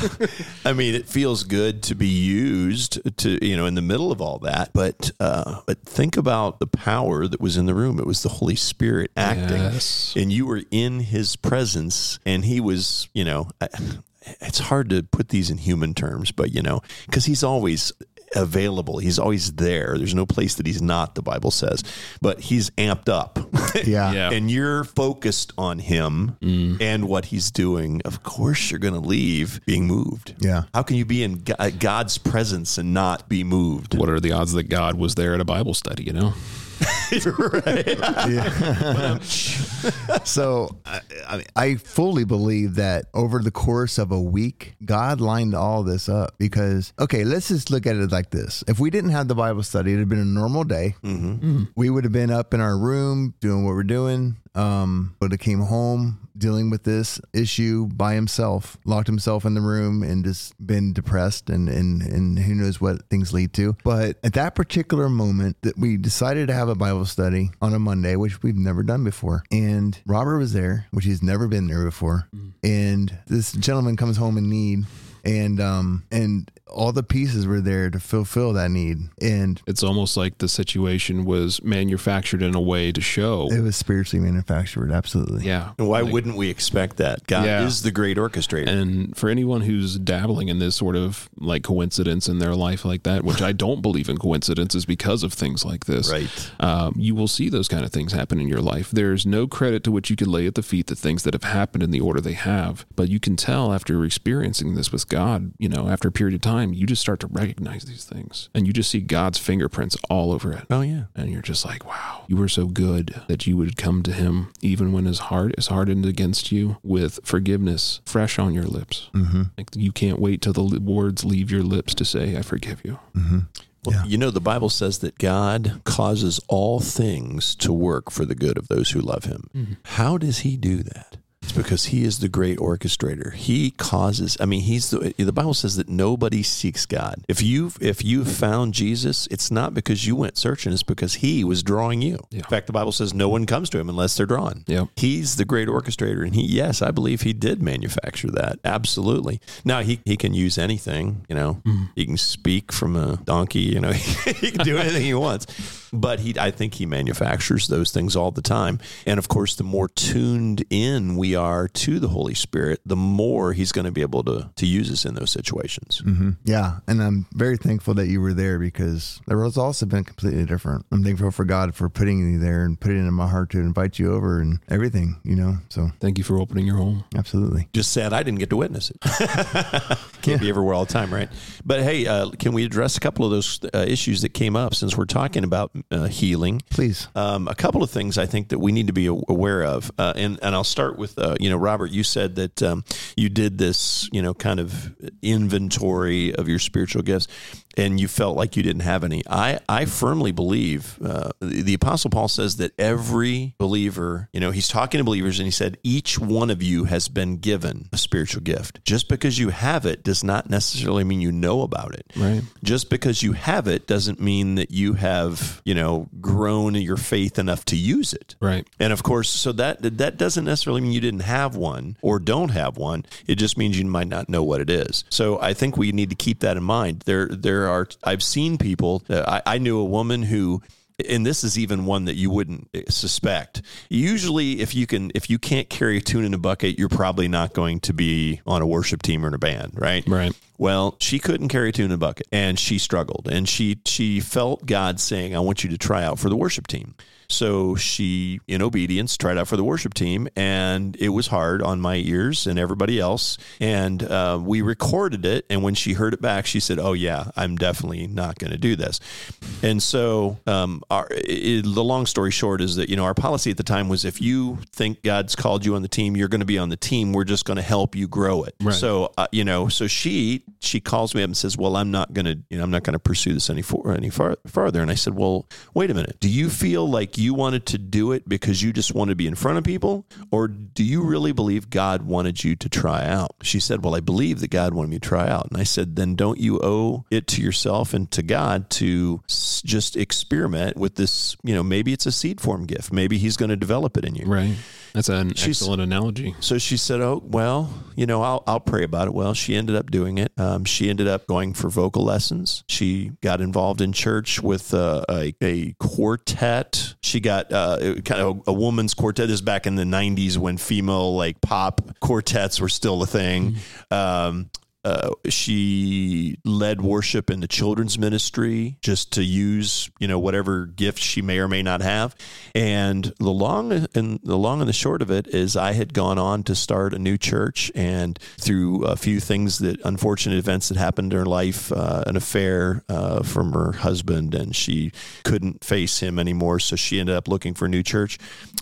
i mean it feels good to be used to you know in the middle of all that but uh but think about the power that was in the room it was the holy spirit acting Yes. and you were in his presence and he was you know I- it's hard to put these in human terms but you know because he's always available he's always there there's no place that he's not the bible says but he's amped up Yeah. Yeah. and you're focused on him mm. and what he's doing, of course you're going to leave being moved. Yeah. How can you be in God's presence and not be moved? What are the odds that God was there at a Bible study, you know? So I, I, I fully believe that over the course of a week, God lined all this up because, okay, let's just look at it like this. If we didn't have the Bible study, it'd have been a normal day. We would have been up in our room doing what we're doing. Um, but it came home dealing with this issue by himself, locked himself in the room and just been depressed and, and, and who knows what things lead to. But at that particular moment that we decided to have a Bible study on a Monday, which we've never done before. And Robert was there, which he's never been there before. And this gentleman comes home in need and um and all the pieces were there to fulfill that need. And It's almost like the situation was manufactured in a way to show. it was spiritually manufactured, absolutely. Yeah. And why Like- wouldn't we expect that? God Yeah. is the great orchestrator. And for anyone who's dabbling in this sort of like coincidence in their life like that, which I don't believe in coincidences because of things like this, Right. Um, you will see those kind of things happen in your life. There's no credit to which you could lay at the feet the things that have happened in the order they have, but you can tell after experiencing this with God, you know, after a period of time, you just start to recognize these things and you just see God's fingerprints all over it. oh yeah. And you're just like, wow, you were so good that you would come to him even when his heart is hardened against you with forgiveness fresh on your lips. Mm-hmm. Like you can't wait till the words leave your lips to say, I forgive you. Well, you know, the Bible says that God causes all things to work for the good of those who love him. How does he do that? It's because he is the great orchestrator. He causes. I mean, he's the. The Bible says that nobody seeks God. If you if you found Jesus, it's not because you went searching. It's because He was drawing you. Yeah. In fact, the Bible says no one comes to Him unless they're drawn. Yeah. He's the great orchestrator, and he. Yes, I believe he did manufacture that. Absolutely. Now he he can use anything. You know, mm-hmm. he can speak from a donkey. You know, he can do anything he wants. But he, I think he manufactures those things all the time. And of course, the more tuned in we are to the Holy Spirit, the more he's going to be able to to use us in those situations. hmm Yeah. And I'm very thankful that you were there because the results have been completely different. I'm thankful for God for putting you there and putting it in my heart to invite you over and everything, you know? So Thank you for opening your home. absolutely. Just sad I didn't get to witness it. Can't be everywhere all the time, right? But hey, uh, can we address a couple of those uh, issues that came up since we're talking about uh, healing? Please. Um, a couple of things I think that we need to be aware of, uh, and and I'll start with uh, you know Robert. You said that um, you did this you know kind of inventory of your spiritual gifts, and you felt like you didn't have any. I I firmly believe uh, the, the Apostle Paul says that every believer, you know, he's talking to believers, and he said each one of you has been given a spiritual gift. Just because you have it does not necessarily mean you know about it. Right. Just because you have it doesn't mean that you have, you know, grown your faith enough to use it. Right. And of course, so that that doesn't necessarily mean you didn't have one or don't have one. It just means you might not know what it is. So I think we need to keep that in mind. There, there are. I've seen people. Uh, I, I knew a woman who and this is even one that you wouldn't suspect. Usually, if you can, if you can't carry a tune in a bucket, you're probably not going to be on a worship team or in a band, right? Right. Well, she couldn't carry a tune in a bucket, and she struggled, and she she felt God saying, "I want you to try out for the worship team." So she, in obedience, tried out for the worship team, and it was hard on my ears and everybody else. And uh, we recorded it, and when she heard it back, she said, "Oh yeah, I'm definitely not going to do this." And so, um, our, it, the long story short is that you know our policy at the time was if you think God's called you on the team, you're going to be on the team. We're just going to help you grow it. Right. So uh, you know, so she she calls me up and says, "Well, I'm not going to you know I'm not going to pursue this any for, any far, farther." And I said, "Well, wait a minute. Do you feel like you wanted to do it because you just wanted to be in front of people, or do you really believe God wanted you to try out?" She said, "Well, I believe that God wanted me to try out." And I said, "Then don't you owe it to yourself and to God to just experiment with this? You know, maybe it's a seed form gift. Maybe He's going to develop it in you." Right. That's an She's- excellent analogy. So she said, "Oh well, you know, I'll I'll pray about it." Well, she ended up doing it. Um, she ended up going for vocal lessons. She got involved in church with uh, a a quartet. She got uh, kind of a, woman's quartet. This is back in the '90s when female like pop quartets were still a thing. Um, uh, she led worship in the children's ministry just to use you know whatever gifts she may or may not have. And the long and the long and the short of it is i had gone on to start a new church and through a few things that unfortunate events that happened in her life uh, an affair uh, from her husband and she couldn't face him anymore. So she ended up looking for a new church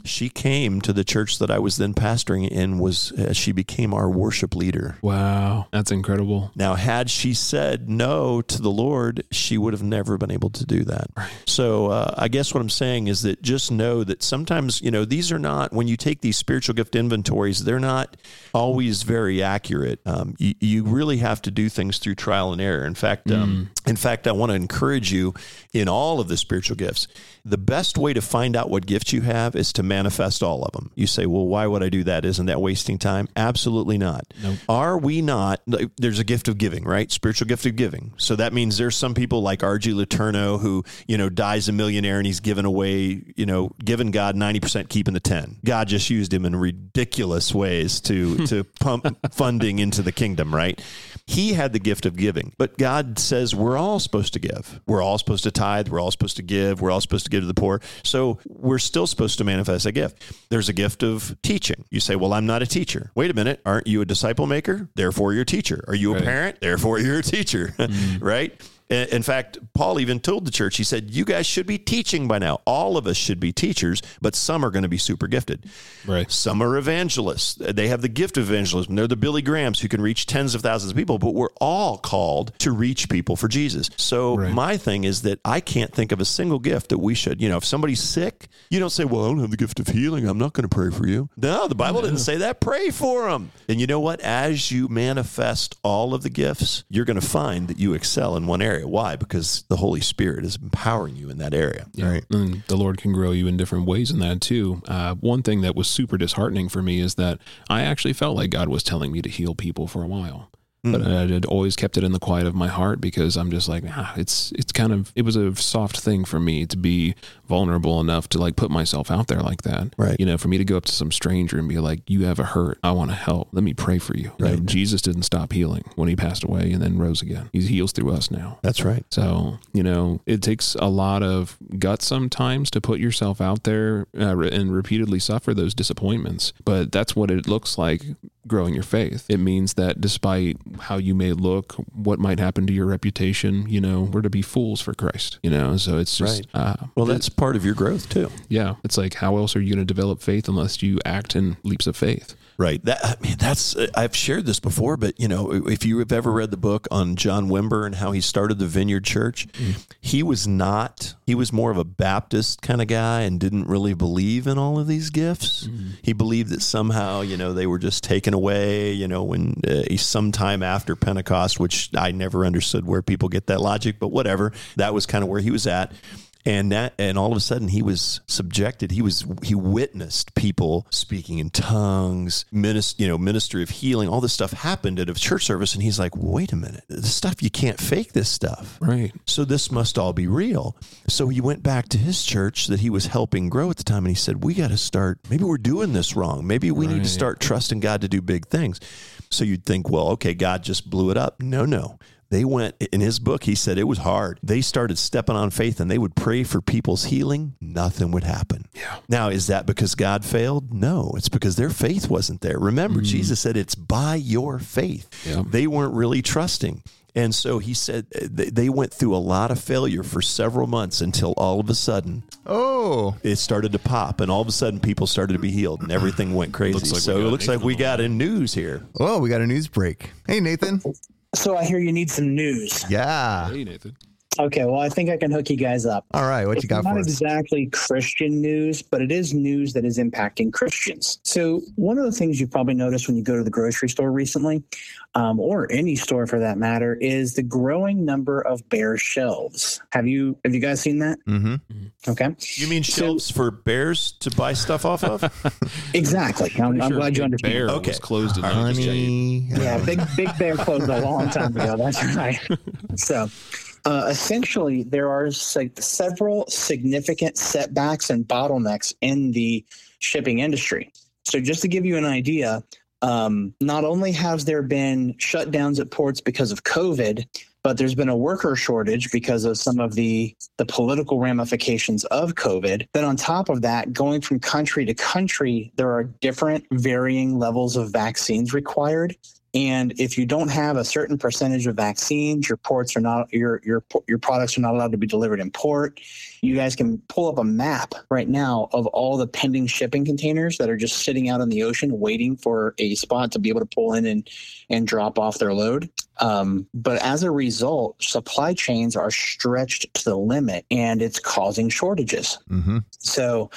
she came to the church that i was then pastoring in was uh, she became our worship leader Wow. That's incredible. now, had she said no to the Lord, she would have never been able to do that. So, uh, I guess what I'm saying is that just know that sometimes, you know, these are not, when you take these spiritual gift inventories, they're not always very accurate. Um, you, you really have to do things through trial and error. In fact, um, in fact, I want to encourage you in all of the spiritual gifts. The best way to find out what gifts you have is to manifest all of them. You say, well, why would I do that? Isn't that wasting time? Absolutely not. Are we not? There's a gift of giving, right? Spiritual gift of giving. So that means there's some people like R.G. Letourneau who, you know, dies a millionaire and he's given away, you know, given God 90%, keeping the 10. God just used him in ridiculous ways to, to pump funding into the kingdom, right? He had the gift of giving, but God says we're all supposed to give. We're all supposed to tithe. We're all supposed to give. We're all supposed to give to the poor. So we're still supposed to manifest a gift. There's a gift of teaching. You say, well, I'm not a teacher. Wait a minute. Aren't you a disciple maker? Therefore, you're a teacher. Are you a Right. parent? Therefore, you're a teacher, mm-hmm. right? In fact, Paul even told the church, he said, You guys should be teaching by now. All of us should be teachers, but some are going to be super gifted. Right. Some are evangelists. They have the gift of evangelism. They're the Billy Grahams who can reach tens of thousands of people, but we're all called to reach people for Jesus. So Right. my thing is that I can't think of a single gift that we should, you know, if somebody's sick, you don't say, well, I don't have the gift of healing. I'm not going to pray for you. No, the Bible didn't say that. Pray for them. And you know what? As you manifest all of the gifts, you're going to find that you excel in one area. Why? Because the Holy Spirit is empowering you in that area. Right. And the Lord can grow you in different ways in that too. Uh, one thing that was super disheartening for me is that I actually felt like God was telling me to heal people for a while. But I had always kept it in the quiet of my heart because I'm just like, ah, it's it's kind of it was a soft thing for me to be vulnerable enough to like put myself out there like that. Right. You know, for me to go up to some stranger and be like, You have a hurt. I want to help. Let me pray for you. You know, Jesus didn't stop healing when he passed away and then rose again. He heals through us now. That's right. So, you know, it takes a lot of guts sometimes to put yourself out there uh, and repeatedly suffer those disappointments. But that's what it looks like growing your faith. It means that despite how you may look, what might happen to your reputation, you know, we're to be fools for Christ, you know? So it's just, uh, Well, that's part of your growth too. yeah, it's like, how else are you going to develop faith unless you act in leaps of faith? Right. That I mean, that's uh, I've shared this before, but you know, if you have ever read the book on John Wimber and how he started the Vineyard Church, he was not. He was more of a Baptist kind of guy and didn't really believe in all of these gifts. He believed that somehow, you know, they were just taken away. You know, when uh, sometime after Pentecost, which I never understood where people get that logic, but whatever. That was kind of where he was at. And that and all of a sudden he was subjected. He was he witnessed people speaking in tongues, minister, you know, ministry of healing. All this stuff happened at a church service, and he's like, "Wait a minute, this stuff you can't fake this stuff." Right. So this must all be real. So he went back to his church that he was helping grow at the time and he said, We got to start, maybe we're doing this wrong. Maybe we need to start trusting God to do big things. So you'd think, well, okay, God just blew it up. No, no. They went in his book, he said it was hard. They started stepping on faith and they would pray for people's healing. Nothing would happen. Yeah. Now, is that because God failed? No, it's because their faith wasn't there. Remember, Jesus said it's by your faith. Yeah. They weren't really trusting. And so he said uh, they went through a lot of failure for several months until all of a sudden Oh, it started to pop, and all of a sudden people started to be healed, and everything went crazy. Looks like so it looks like we got a news here. oh, we got a news break. Hey, Nathan. So I hear you need some news. Yeah. Hey, Nathan. Okay, well, I think I can hook you guys up. All right. What it's you got not for us? It's not exactly Christian news, but it is news that is impacting Christians. So, one of the things you've probably noticed when you go to the grocery store recently, um, or any store for that matter, is the growing number of bare shelves. Have you have you guys seen that? Mm-hmm. Okay, You mean shelves for bears to buy stuff off of? exactly. I'm, I'm Sure, glad you Big understand. Bear Okay. was closed at night. Honey. Yeah, Big Big Bear closed a long time ago. That's right. So, uh, essentially, there are se- several significant setbacks and bottlenecks in the shipping industry. So, just to give you an idea, um, not only has there been shutdowns at ports because of COVID, but there's been a worker shortage because of some of the the political ramifications of COVID. Then on top of that, going from country to country, there are different varying levels of vaccines required. And if you don't have a certain percentage of vaccines, your ports are not your your your products are not allowed to be delivered in port. You guys can pull up a map right now of all the pending shipping containers that are just sitting out in the ocean waiting for a spot to be able to pull in and and drop off their load. Um, but as a result, supply chains are stretched to the limit, and it's causing shortages. Mm-hmm. So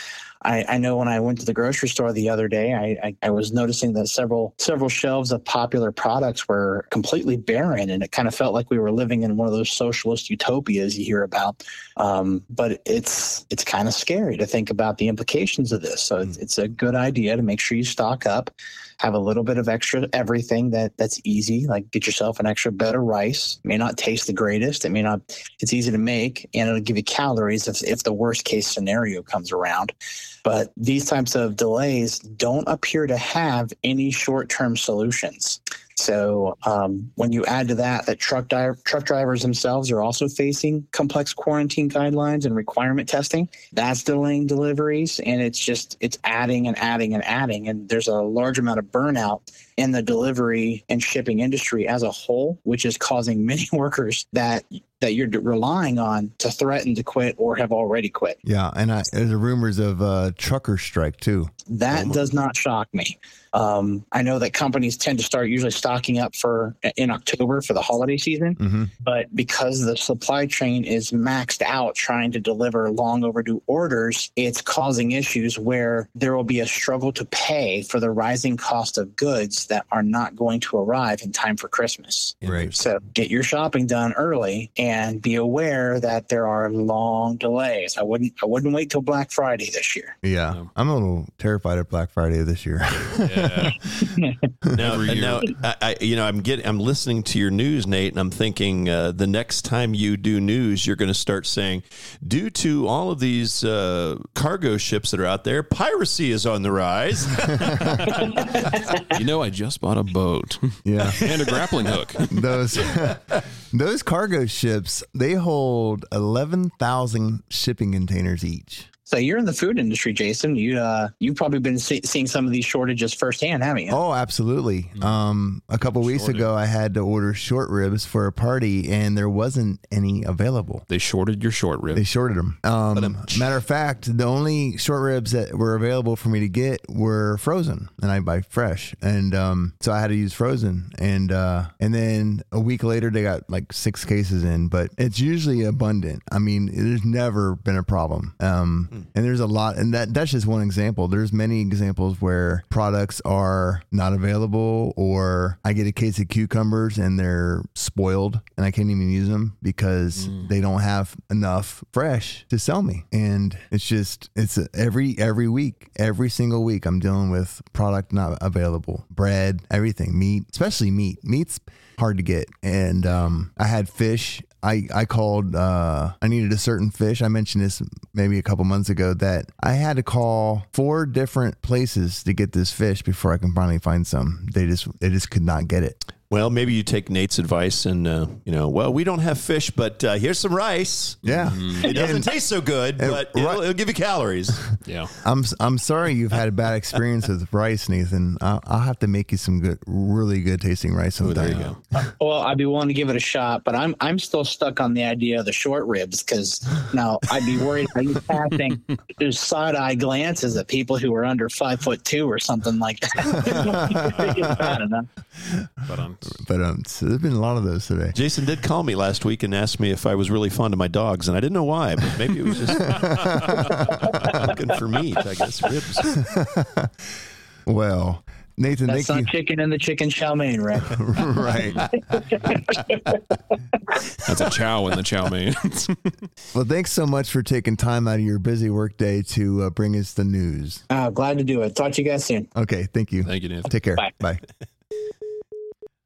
I, I know when I went to the grocery store the other day, I, I, I was noticing that several several shelves of popular products were completely barren, and it kind of felt like we were living in one of those socialist utopias you hear about. Um, but it's it's kind of scary to think about the implications of this. So it's, it's a good idea to make sure you stock up, have a little bit of extra everything that that's easy. Like get yourself an extra bed of rice. It may not taste the greatest. It may not. It's easy to make, and it'll give you calories if if the worst case scenario comes around. But these types of delays don't appear to have any short term solutions. So um, when you add to that that truck di- truck drivers themselves are also facing complex quarantine guidelines and requirement testing, that's delaying deliveries, and it's just it's adding and adding and adding, and there's a large amount of burnout in the delivery and shipping industry as a whole, which is causing many workers that that you're relying on to threaten to quit or have already quit. Yeah, and I, there's rumors of uh, trucker strike too. That does not shock me. Um, I know that companies tend to start usually stocking up for in October for the holiday season, Mm-hmm. but because the supply chain is maxed out trying to deliver long overdue orders, it's causing issues where there will be a struggle to pay for the rising cost of goods that are not going to arrive in time for Christmas. Right. So get your shopping done early and be aware that there are long delays. I wouldn't I wouldn't wait till Black Friday this year. Yeah, No. I'm a little terrified of Black Friday this year. Yeah. Now, Every now, I, I, you know, I'm getting, I'm listening to your news, Nate, and I'm thinking uh, the next time you do news, you're going to start saying, due to all of these uh, cargo ships that are out there, piracy is on the rise. you know, I just bought a boat yeah, and a grappling hook. those those cargo ships they hold eleven thousand shipping containers each. So you're in the food industry, Jason. You uh, you've probably been see- seeing some of these shortages firsthand, haven't you? Oh, absolutely. Um, a couple weeks ago, I had to order short ribs for a party, and there wasn't any available. They shorted your short ribs. They shorted them. Um, matter of fact, the only short ribs that were available for me to get were frozen, and I buy fresh, and um, so I had to use frozen. And uh, and then a week later, they got like six cases in, but it's usually abundant. I mean, there's never been a problem. Um, And there's a lot, and that that's just one example. There's many examples where products are not available, or I get a case of cucumbers and they're spoiled, and I can't even use them because they don't have enough fresh to sell me. And it's just it's every every week, every single week, I'm dealing with product not available, bread, everything, meat, especially meat. Meat's hard to get, and um, I had fish I, I called uh, I needed a certain fish. I mentioned this maybe a couple months ago that I had to call four different places to get this fish before I can finally find some. They just they just could not get it. Well, maybe you take Nate's advice and, uh, you know, well, we don't have fish, but uh, here's some rice. Yeah. It doesn't taste so good, but right- it'll, it'll give you calories. Yeah. I'm I'm sorry you've had a bad experience with rice, Nathan. I'll, I'll have to make you some good, really good tasting rice sometime. there you go. Well, I'd be willing to give it a shot, but I'm I'm still stuck on the idea of the short ribs because now I'd be worried about you passing those side eye glances at people who are under five foot two or something like that. Think it's bad enough. But um, But um, so there's been a lot of those today. Jason did call me last week and asked me if I was really fond of my dogs, and I didn't know why, but maybe it was just looking for meat, I guess, ribs. Well, Nathan, That's thank not chicken in the chicken chow mein, Rick. you. right. that's a chow in the chow mein. Well, thanks so much for taking time out of your busy workday to uh, bring us the news. Uh, glad to do it. Talk to you guys soon. Okay, thank you. Thank you, Nathan. Take care. Bye. Bye.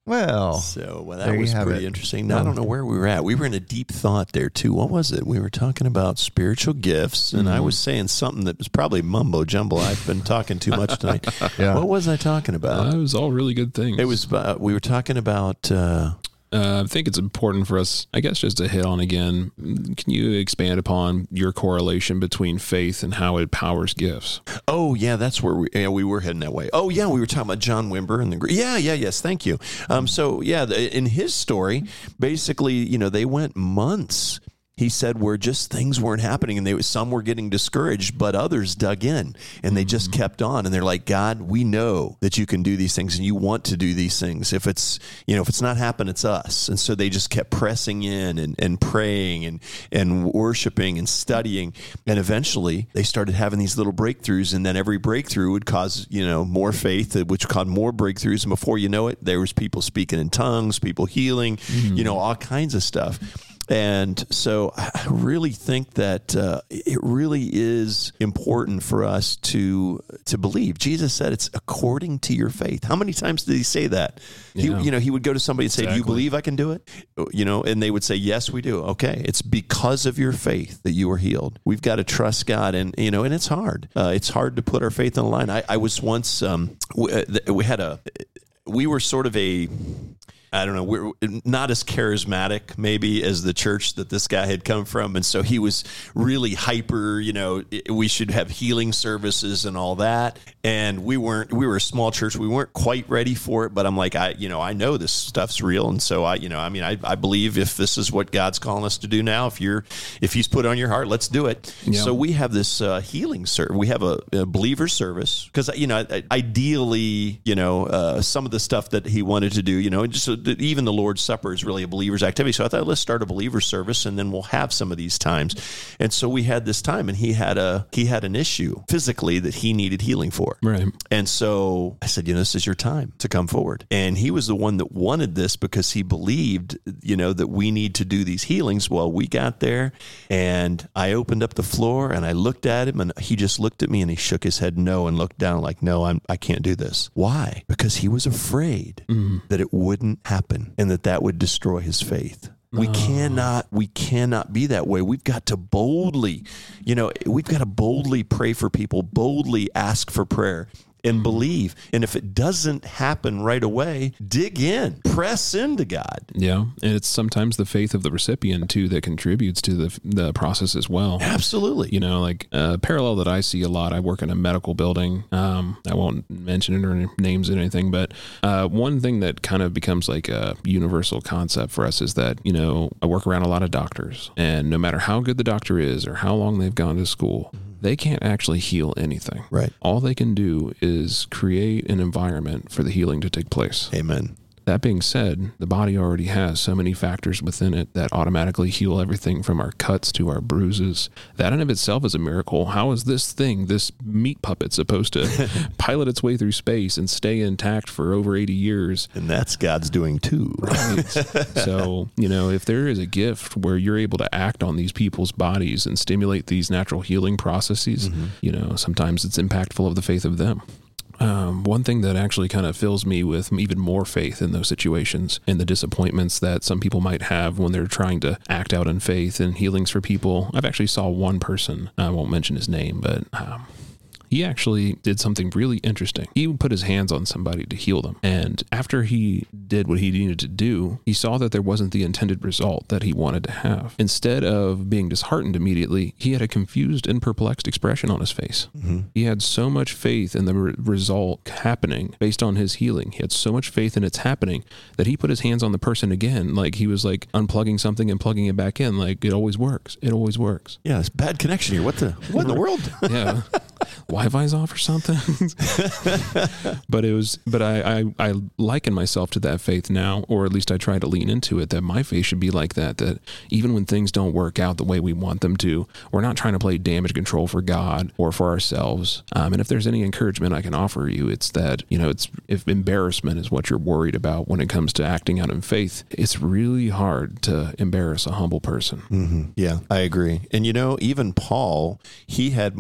Well, So well, that was pretty it. interesting. Now, I don't know where we were at. We were in a deep thought there too. What was it? We were talking about spiritual gifts, and I was saying something that was probably mumbo jumbo. I've been talking too much tonight. Yeah. What was I talking about? Uh, it was all really good things. it was. Uh, we were talking about. Uh, Uh, I think it's important for us, I guess, just to hit on again. Can you expand upon your correlation between faith and how it powers gifts? Oh yeah, that's where we yeah we were heading that way. Oh yeah, we were talking about John Wimber and the yeah yeah yes thank you. Um so yeah in his story, basically you know they went months. He said where just things weren't happening and they some were getting discouraged, but others dug in and they just mm-hmm. kept on. And they're like God, we know that you can do these things and you want to do these things. If it's you know if it's not happening, it's us. And so they just kept pressing in and, and praying and and worshiping and studying. And eventually they started having these little breakthroughs and then every breakthrough would cause you know more faith which caused more breakthroughs. And before you know it there was people speaking in tongues people healing mm-hmm. you know all kinds of stuff and so I really think that uh, it really is important for us to to believe. Jesus said it's according to your faith. How many times did he say that? Yeah. He, you know, he would go to somebody and say, "Do you believe I can do it?" You know, and they would say, "Yes, we do." Okay, it's because of your faith that you are healed. We've got to trust God, and you know, and it's hard. Uh, it's hard to put our faith on the line. I, I was once um, we, uh, we had a we were sort of a I don't know, we're not as charismatic maybe as the church that this guy had come from. And so he was really hyper, you know, we should have healing services and all that. And we weren't, we were a small church. We weren't quite ready for it, but I'm like, I, you know, I know this stuff's real. And so I, you know, I mean, I, I believe if this is what God's calling us to do now, if you're, if he's put on your heart, let's do it. Yeah. So we have this uh, healing service. We have a, a believer service because, you know, ideally, you know, uh, some of the stuff that he wanted to do, you know, just even the Lord's Supper is really a believer's activity. So I thought, let's start a believer service and then we'll have some of these times. And so we had this time and he had a, he had an issue physically that he needed healing for. Right. And so I said, you know, this is your time to come forward. And he was the one that wanted this because he believed, you know, that we need to do these healings. Well, we got there and I opened up the floor and I looked at him and he just looked at me and he shook his head no and looked down like, no, I'm, I can't do this. Why? Because he was afraid mm. that it wouldn't happen and that that would destroy his faith. We ah. cannot we cannot be that way. We've got to boldly, you know, we've got to boldly pray for people, boldly ask for prayer and believe. And if it doesn't happen right away, dig in, press into God. Yeah. And it's sometimes the faith of the recipient, too, that contributes to the, the process as well. Absolutely. You know, like a parallel that I see a lot. I work in a medical building. Um, I won't mention it or any names or anything, but uh, one thing that kind of becomes like a universal concept for us is that, you know, I work around a lot of doctors, and no matter how good the doctor is or how long they've gone to school, they can't actually heal anything. Right. All they can do is create an environment for the healing to take place. Amen. That being said, the body already has so many factors within it that automatically heal everything from our cuts to our bruises. That in of itself is a miracle. How is this thing, this meat puppet, supposed to pilot its way through space and stay intact for over 80 years? And that's God's doing too. Right. so, you know, if there is a gift where you're able to act on these people's bodies and stimulate these natural healing processes, mm-hmm. you know, sometimes it's impactful of the faith of them. Um, one thing that actually kind of fills me with even more faith in those situations and the disappointments that some people might have when they're trying to act out in faith and healings for people. I've actually saw one person. I won't mention his name, but um, he actually did something really interesting. He would put his hands on somebody to heal them. And after he did what he needed to do, he saw that there wasn't the intended result that he wanted to have. Instead of being disheartened immediately, he had a confused and perplexed expression on his face. Mm-hmm. He had so much faith in the re- result happening based on his healing. He had so much faith in its happening that he put his hands on the person again, like he was like unplugging something and plugging it back in. Like it always works. It always works. Yeah, it's bad connection here. What the what in the world? yeah wi-fi's off or something. But it was but I, I i liken myself to that faith now or at least i try to lean into it that my faith should be like that that even when things don't work out the way we want them to we're not trying to play damage control for god or for ourselves. Um, and if there's any encouragement i can offer you it's that you know it's if embarrassment is what you're worried about when it comes to acting out in faith it's really hard to embarrass a humble person. Yeah, I agree. And you know, even Paul, he had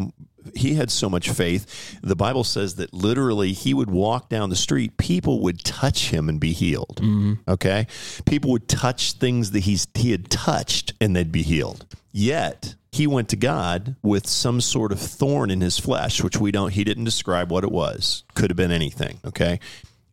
he had so much faith. The Bible says that literally he would walk down the street, people would touch him and be healed. Mm-hmm. Okay? People would touch things that he's he had touched and they'd be healed. Yet he went to God with some sort of thorn in his flesh, which we don't he didn't describe what it was. Could have been anything, okay?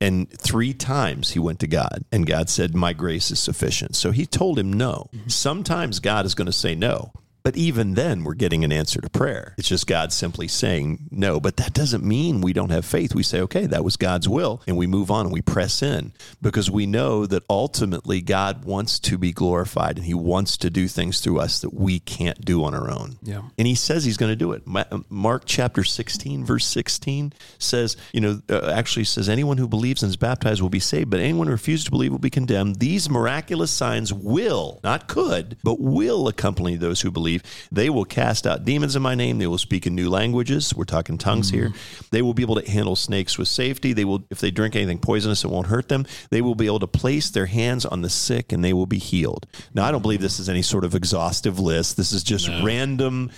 And three times he went to God, and God said, My grace is sufficient. So he told him no. Mm-hmm. Sometimes God is going to say no. But even then, we're getting an answer to prayer. It's just God simply saying no. But that doesn't mean we don't have faith. We say, okay, that was God's will, and we move on and we press in because we know that ultimately God wants to be glorified and He wants to do things through us that we can't do on our own. Yeah. And He says He's going to do it. Mark chapter 16, verse 16 says, you know, uh, actually says, anyone who believes and is baptized will be saved, but anyone who refuses to believe will be condemned. These miraculous signs will, not could, but will accompany those who believe. They will cast out demons in my name. They will speak in new languages. We're talking tongues here. Mm-hmm. They will be able to handle snakes with safety. They will, if they drink anything poisonous, it won't hurt them. They will be able to place their hands on the sick and they will be healed. Now, I don't believe this is any sort of exhaustive list. This is just random.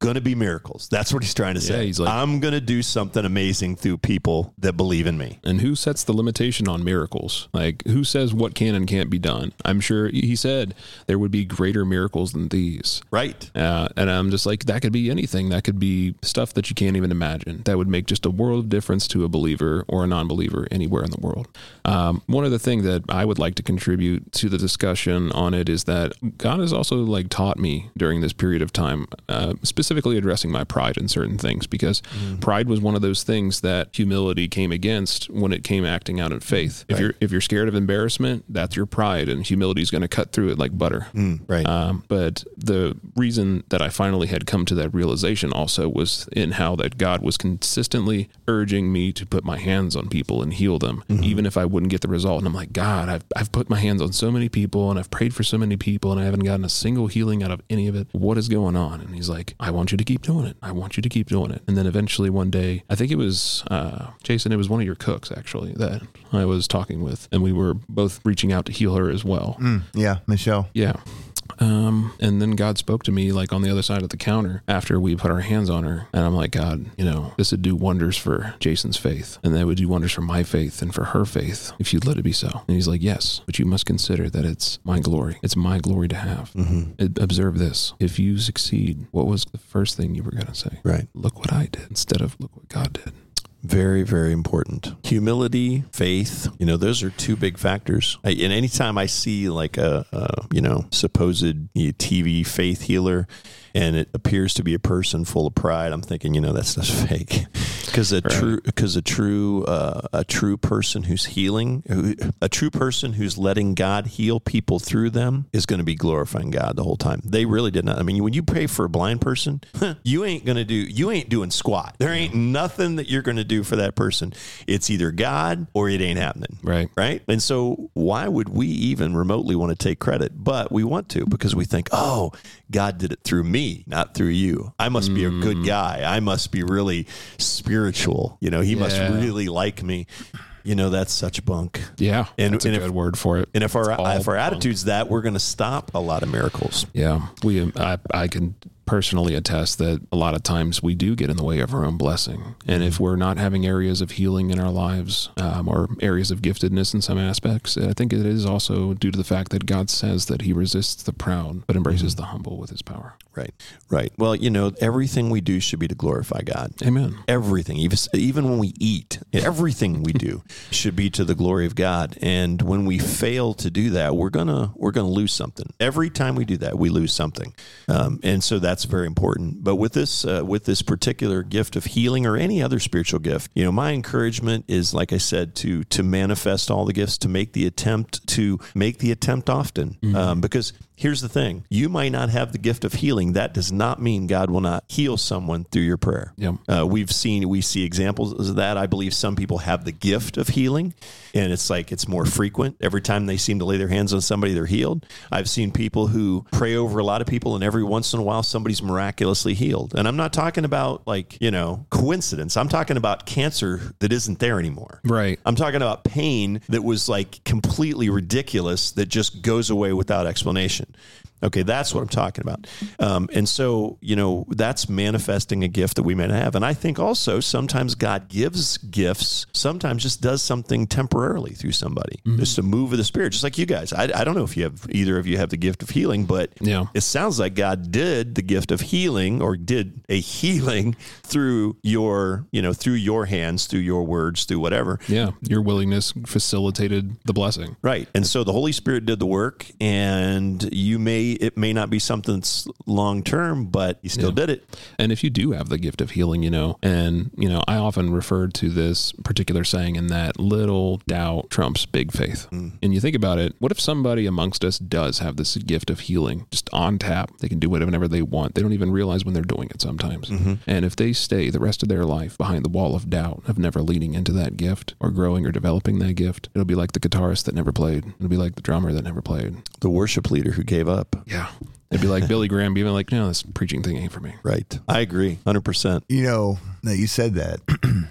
Going to be miracles. That's what he's trying to say. he's like- I'm going to do something amazing through people that believe in me. And who sets the limitation on miracles? Like, who says what can and can't be done? I'm sure he said there would be greater miracles than these. Right. Uh, and I'm just like, that could be anything. That could be stuff that you can't even imagine. That would make just a world of difference to a believer or a non believer anywhere in the world. Um, one other thing that I would like to contribute to the discussion on it is that God has also like taught me during this period of time, uh, specifically addressing my pride in certain things, because mm-hmm. pride was one of those things that humility came against when it came acting out in faith. If you're if you're scared of embarrassment, that's your pride, and humility is going to cut through it like butter. Mm, right. Um, but the reason that I finally had come to that realization also was in how that God was consistently urging me to put my hands on people and heal them, mm-hmm. even if I wouldn't get the result. And I'm like, God, I've, I've put my hands on so many people and I've prayed for so many people and I haven't gotten a single healing out of any of it. What is going on? And he's like, I want you to keep doing it. I want you to keep doing it. And then eventually one day, I think it was uh, Jason, it was one of your cooks actually that I was talking with, and we were both reaching out to heal her as well. Yeah, Michelle. Yeah. Um, and then God spoke to me like on the other side of the counter after we put our hands on her. And I'm like, God, you know, this would do wonders for Jason's faith. And that would do wonders for my faith and for her faith if you'd let it be so. And he's like, Yes, but you must consider that it's my glory. It's my glory to have. It- Observe this. If you succeed, what was the first thing you were going to say? Right. Look what I did instead of look what God did. Very, very important. Humility, faith, you know, those are two big factors. I, and anytime I see like a, a you know, supposed TV faith healer, and it appears to be a person full of pride, I'm thinking, you know, that's just fake. Because a true, because a true, uh, a true person who's healing, who- a true person who's letting God heal people through them is going to be glorifying God the whole time. They really did not. I mean, when you pray for a blind person, you ain't going to do, you ain't doing squat. There ain't nothing that you're going to do for that person. It's either God or it ain't happening. Right. Right. And so, why would we even remotely want to take credit? But we want to because we think, oh, God did it through me, not through you. I must be a good mm. guy. I must be really spiritual. You know, he must really like me. You know, that's such bunk. Yeah, And- that's a and if- good word for it. And if our It's if our bunk. attitude's that, we're going to stop a lot of miracles. Yeah, we. I, I can personally attest that a lot of times we do get in the way of our own blessing, and if mm. we're not having areas of healing in our lives um, or areas of giftedness in some aspects, I think it is also due to the fact that God says that He resists the proud but embraces mm. the humble with His power. Right. Right. Well, you know, everything we do should be to glorify God. Amen. everything even even when we eat everything we do should be to the glory of god and when we fail to do that we're gonna we're gonna lose something every time we do that we lose something um, and so that's very important but with this uh, with this particular gift of healing or any other spiritual gift you know my encouragement is like i said to to manifest all the gifts to make the attempt to make the attempt often um, because Here's the thing you might not have the gift of healing. That does not mean God will not heal someone through your prayer. Yep. Uh, we've seen, we see examples of that. I believe some people have the gift of healing, and it's like it's more frequent. Every time they seem to lay their hands on somebody, they're healed. I've seen people who pray over a lot of people, and every once in a while, somebody's miraculously healed. And I'm not talking about like, you know, coincidence. I'm talking about cancer that isn't there anymore. Right. I'm talking about pain that was like completely ridiculous that just goes away without explanation. Okay, that's what I'm talking about. Um, and so, you know, that's manifesting a gift that we may have. And I think also sometimes God gives gifts, sometimes just does something temporarily through somebody, just a move of the Spirit, just like you guys. I, I don't know if you have either of you have the gift of healing, but Yeah. it sounds like God did the gift of healing or did a healing through your, you know, through your hands, through your words, through whatever. Yeah, your willingness facilitated the blessing. Right. And so the Holy Spirit did the work and you it may not be something that's long term, but he still did it. And if you do have the gift of healing, you know, and, you know, I often refer to this particular saying in that little doubt trumps big faith. Mm. And you think about it, what if somebody amongst us does have this gift of healing just on tap? They can do whatever they want. They don't even realize when they're doing it sometimes. Mm-hmm. And if they stay the rest of their life behind the wall of doubt of never leaning into that gift or growing or developing that gift, it'll be like the guitarist that never played. It'll be like the drummer that never played. The worship leader who gave up. Yeah. It'd be like Billy Graham being like, no, this preaching thing ain't for me. Right. I agree. 100%. You know that you said that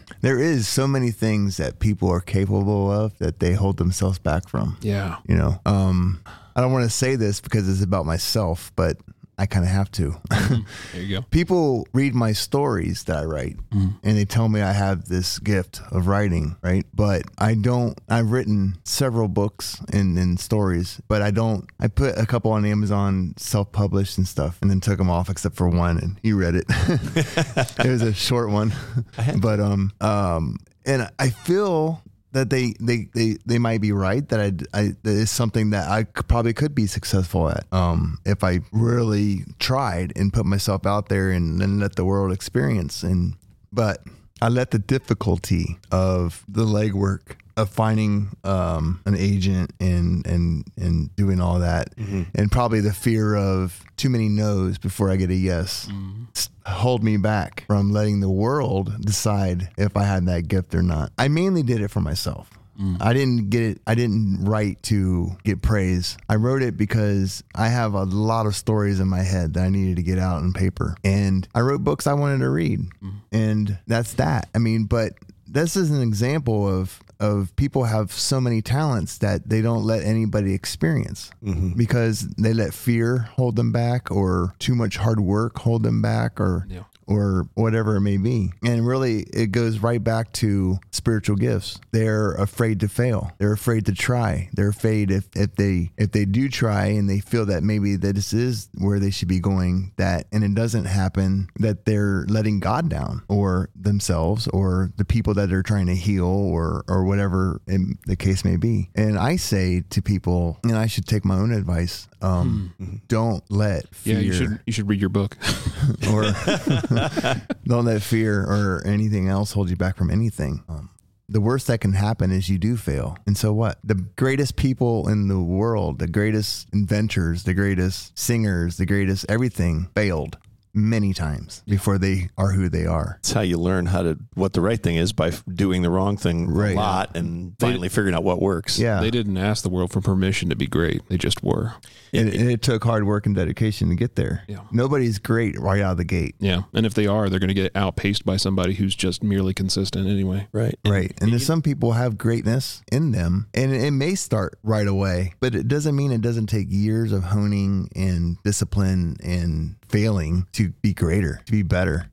there is so many things that people are capable of that they hold themselves back from. Yeah. You know, um, I don't want to say this because it's about myself, but I kind of have to. There you go. people read my stories that I write and they tell me I have this gift of writing, right? But I don't, I've written several books and, and stories, but I don't, I put a couple on Amazon self published and stuff and then took them off except for one and he read it. it was a short one. But, um, um, and I feel that they, they, they, they might be right that I, I that is something that I could, probably could be successful at um, if I really tried and put myself out there and then let the world experience. And but I let the difficulty of the legwork of finding um, an agent and and and doing all that mm-hmm. and probably the fear of too many no's before I get a yes mm-hmm. s- hold me back from letting the world decide if I had that gift or not. I mainly did it for myself. Mm. I didn't get it. I didn't write to get praise. I wrote it because I have a lot of stories in my head that I needed to get out on paper. And I wrote books I wanted to read. Mm. And that's that. I mean, but this is an example of of people have so many talents that they don't let anybody experience mm-hmm. because they let fear hold them back or too much hard work hold them back or Yeah. Or whatever it may be. And really, it goes right back to spiritual gifts. They're afraid to fail. They're afraid to try. They're afraid if, if they if they do try and they feel that maybe that this is where they should be going, that and it doesn't happen, that they're letting God down or themselves or the people that they're trying to heal or or whatever in the case may be. And I say to people, and I should take my own advice. Um, Don't let fear Yeah, you should you should read your book. or don't let fear or anything else hold you back from anything. Um, the worst that can happen is you do fail. And so what? The greatest people in the world, the greatest inventors, the greatest singers, the greatest everything failed many times before they are who they are. It's how you learn how to what the right thing is by doing the wrong thing Right. a lot and finally figuring out what works. Yeah. They didn't ask the world for permission to be great. They just were. and, and it took hard work and dedication to get there. Yeah. Nobody's great right out of the gate. Yeah. And if they are, they're going to get outpaced by somebody who's just merely consistent anyway. Right. Right. And then some people have greatness in them and it may start right away, but it doesn't mean it doesn't take years of honing and discipline and failing to be greater, to be better.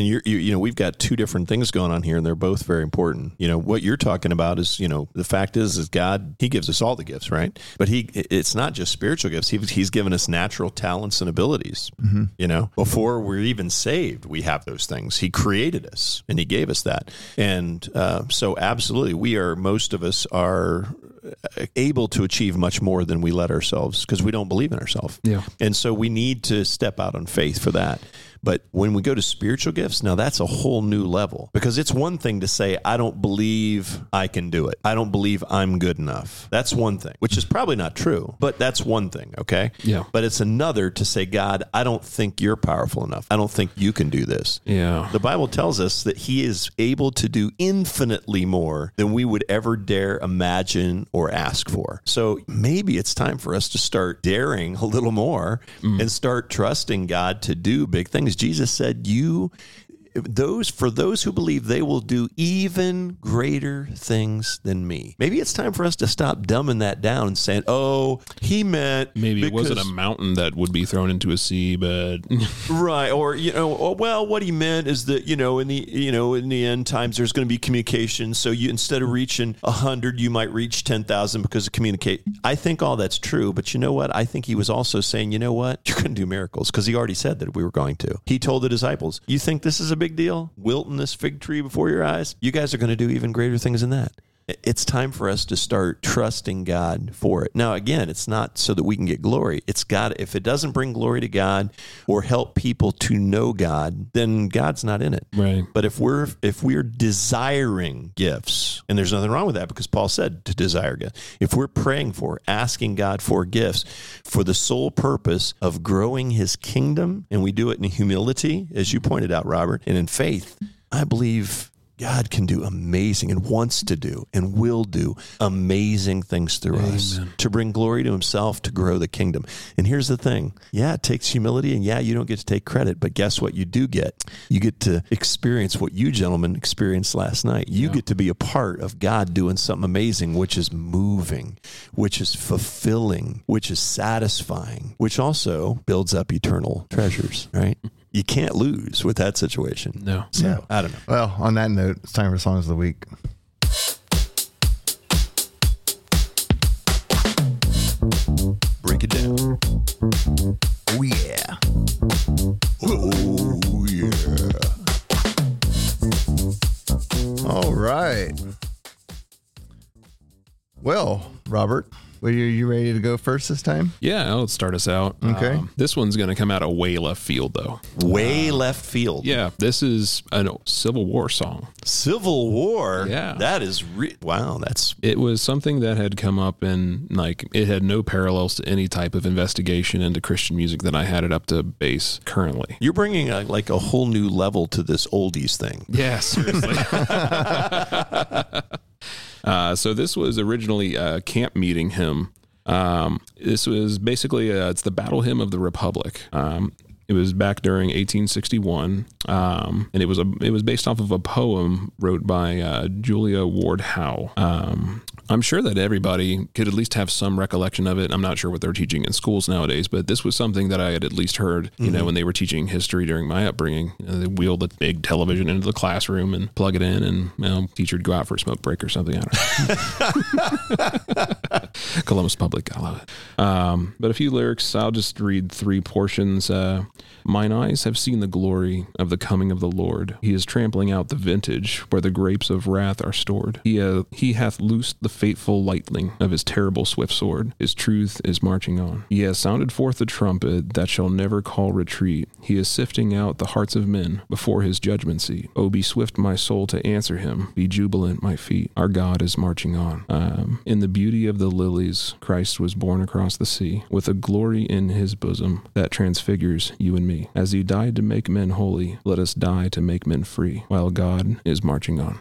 And you're, you, you know, we've got two different things going on here, and they're both very important. You know, what you're talking about is, you know, the fact is, is God, He gives us all the gifts, right? But He, it's not just spiritual gifts. He, he's given us natural talents and abilities. You know, before we're even saved, we have those things. He created us, and He gave us that. And uh, so, absolutely, we are. Most of us are uh, able to achieve much more than we let ourselves because we don't believe in ourselves. Yeah. And so we need to step out on faith for that. But when we go to spiritual gifts, now that's a whole new level because it's one thing to say, I don't believe I can do it. I don't believe I'm good enough. That's one thing, which is probably not true, but that's one thing. Okay. Yeah. But it's another to say, God, I don't think you're powerful enough. I don't think you can do this. Yeah. The Bible tells us that he is able to do infinitely more than we would ever dare imagine or ask for. So maybe it's time for us to start daring a little more mm. and start trusting God to do big things. Jesus said, You those for those who believe they will do even greater things than me. Maybe it's time for us to stop dumbing that down and saying, "Oh, he meant Maybe it wasn't a mountain that would be thrown into a sea, but Right, or you know, oh, well, what he meant is that you know, in the you know, in the end times, there's going to be communication. So you instead of reaching a hundred, you might reach ten thousand because of communicate. I think all that's true, but you know what? I think he was also saying, you know what, you're going to do miracles because he already said that we were going to. He told the disciples, "You think this is a big deal? Wilting this fig tree before your eyes? You guys are going to do even greater things than that." It's time for us to start trusting God for it. Now, again, it's not so that we can get glory. It's God. If it doesn't bring glory to God or help people to know God, then God's not in it. Right. But if we're if we're desiring gifts, and there's nothing wrong with that because Paul said to desire gifts. If we're praying for, asking God for gifts for the sole purpose of growing His kingdom, and we do it in humility, as you pointed out, Robert, and in faith, I believe God can do amazing and wants to do and will do amazing things through us to bring glory to himself to grow the kingdom. And here's the thing. Yeah, it takes humility and yeah, you don't get to take credit, but guess what you do get? You get to experience what you gentlemen experienced last night. You get to be a part of God doing something amazing which is moving, which is fulfilling, which is satisfying, which also builds up eternal treasures, right? You can't lose with that situation. no. So, I don't know. Well, on that note, it's time for songs of the week. Break it down. Oh yeah. Oh yeah. All right. Well, Robert, are you, you ready to go first this time? Yeah, let's start us out. Um, Okay. this one's going to come out of way left field, though. Way left field. Yeah, this is a Civil War song. Civil War. Yeah. That is re- wow. That's It was something that had come up and like it had no parallels to any type of investigation into Christian music that I had it up to base currently. you're bringing a, like a whole new level to this oldies thing. Yeah, seriously. uh, so this was originally a camp meeting hymn. Um, this was basically uh it's the battle hymn of the Republic. Um, it was back during 1861, um, and it was a it was based off of a poem wrote by uh, Julia Ward Howe. Um, I'm sure that everybody could at least have some recollection of it. I'm not sure what they're teaching in schools nowadays, but this was something that I had at least heard, you know, when they were teaching history during my upbringing. You know, they wheel the big television into the classroom and plug it in, and you know, teacher would go out for a smoke break or something. I don't know. Columbus Public, I love it. Um, but a few lyrics, I'll just read three portions. Uh, Mine eyes have seen the glory of the coming of the Lord. He is trampling out the vintage where the grapes of wrath are stored. He, uh, he hath loosed the fateful lightning of his terrible swift sword. His truth is marching on. He has sounded forth the trumpet that shall never call retreat. He is sifting out the hearts of men before his judgment seat. Oh, be swift, my soul, to answer him. Be jubilant, my feet. Our God is marching on. Um, in the beauty of the lilies, Christ was born across the sea, with a glory in his bosom that transfigures you and me. As he died to make men holy, let us die to make men free, while God is marching on.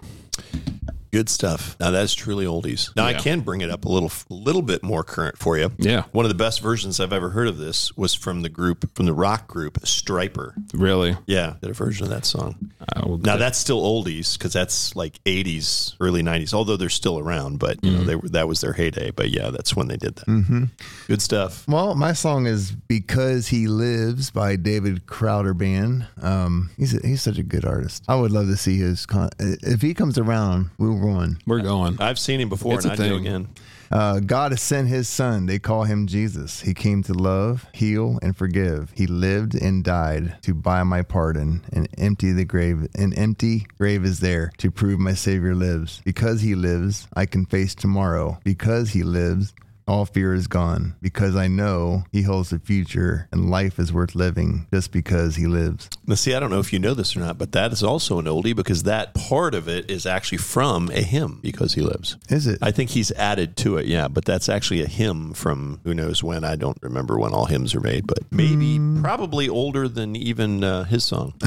Good stuff. Now that's truly oldies. Now I can bring it up a little, little bit more current for you. Yeah. One of the best versions I've ever heard of this was from the group, from the rock group Stryper. Really? Yeah, did a version of that song. I will- Now that's still oldies because that's like '80s, early '90s. Although they're still around, but you know they were that was their heyday. But yeah, that's when they did that. Mm-hmm. Good stuff. Well, my song is "Because He Lives" by David Crowder Band. Um, he's a, he's such a good artist. I would love to see his. Con- if he comes around, we'll run. We're going. I've seen him before, It's and a I'd go thing. again. Uh, God has sent His Son. They call Him Jesus. He came to love, heal, and forgive. He lived and died to buy my pardon and empty the grave. An empty grave is there to prove my Savior lives. Because He lives, I can face tomorrow. Because He lives. All fear is gone because I know he holds the future and life is worth living just because he lives. Now, see, I don't know if you know this or not, but that is also an oldie because that part of it is actually from a hymn because he lives. Is it? I think he's added to it, yeah, but that's actually a hymn from who knows when. I don't remember when all hymns are made, but maybe probably older than even uh, his song.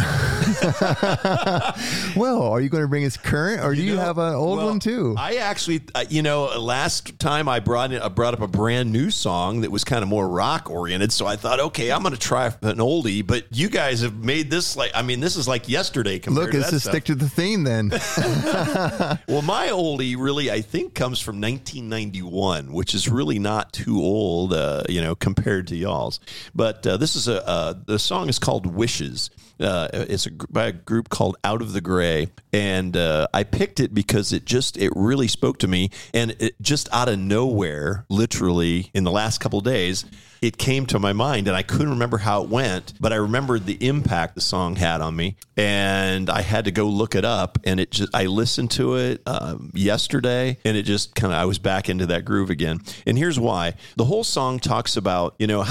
well, are you going to bring us current or do you know, have an old well, one too? I actually, uh, you know, last time I brought in, I brought up a brand new song that was kind of more rock oriented. So I thought, okay, I'm going to try an oldie. But you guys have made this like, I mean, this is like yesterday compared Look, to that stuff. stick to the theme then. Well, my oldie really, I think, comes from 1991, which is really not too old, uh, you know, compared to y'all's. But uh, this is a uh, the song is called "Wishes." Uh, it's a, by a group called Out of the Gray, and uh, I picked it because it just it really spoke to me, and it just out of nowhere, literally in the last couple days. It came to my mind, and I couldn't remember how it went, but I remembered the impact the song had on me, and I had to go look it up. And it just I listened to it um, yesterday, and it just kind of I was back into that groove again. And here's why: the whole song talks about you know.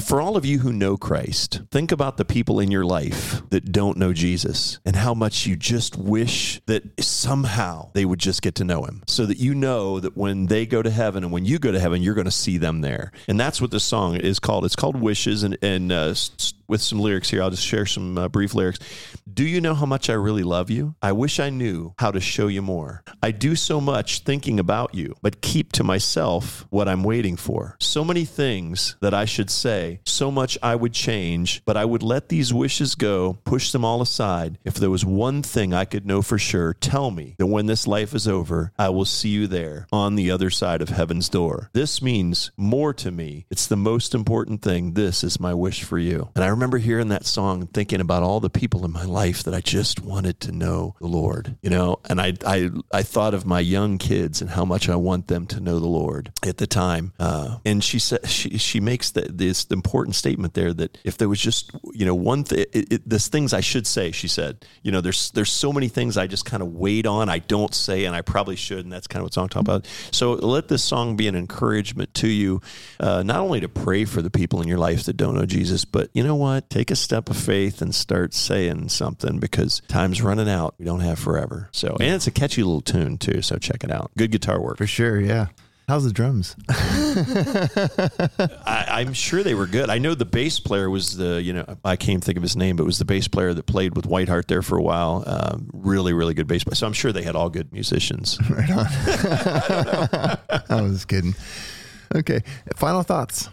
For all of you who know Christ, think about the people in your life that don't know Jesus and how much you just wish that somehow they would just get to know him so that you know that when they go to heaven and when you go to heaven, you're going to see them there. And that's what the song is called. It's called Wishes. And, and uh, with some lyrics here, I'll just share some uh, brief lyrics. Do you know how much I really love you? I wish I knew how to show you more. I do so much thinking about you, but keep to myself what I'm waiting for. So many things that I should say, so much I would change, but I would let these wishes go, push them all aside. If there was one thing I could know for sure, tell me that when this life is over, I will see you there on the other side of heaven's door. This means more to me. It's the most important thing. This is my wish for you. And I remember hearing that song and thinking about all the people in my life that I just wanted to know the Lord, you know, and I, I, I thought of my young kids and how much I want them to know the Lord at the time. Uh, and she said, she, she makes the, this important statement there that if there was just, you know, one thing, there's things I should say, she said, you know, there's, there's so many things I just kind of wait on. I don't say, and I probably should. And that's kind of what song talk about. So let this song be an encouragement to you, uh, not only to pray for the people in your life that don't know Jesus, but you know what? Take a step of faith and start saying something because time's running out. We don't have forever. So, and it's a catchy little tune too. So check it out. Good guitar work. For sure, yeah. How's the drums? I, I'm sure they were good. I know the bass player was the, you know, I can't think of his name, but it was the bass player that played with Whiteheart there for a while. Um, really, really good bass player. So I'm sure they had all good musicians. Right on. I, I was kidding. Okay, final thoughts.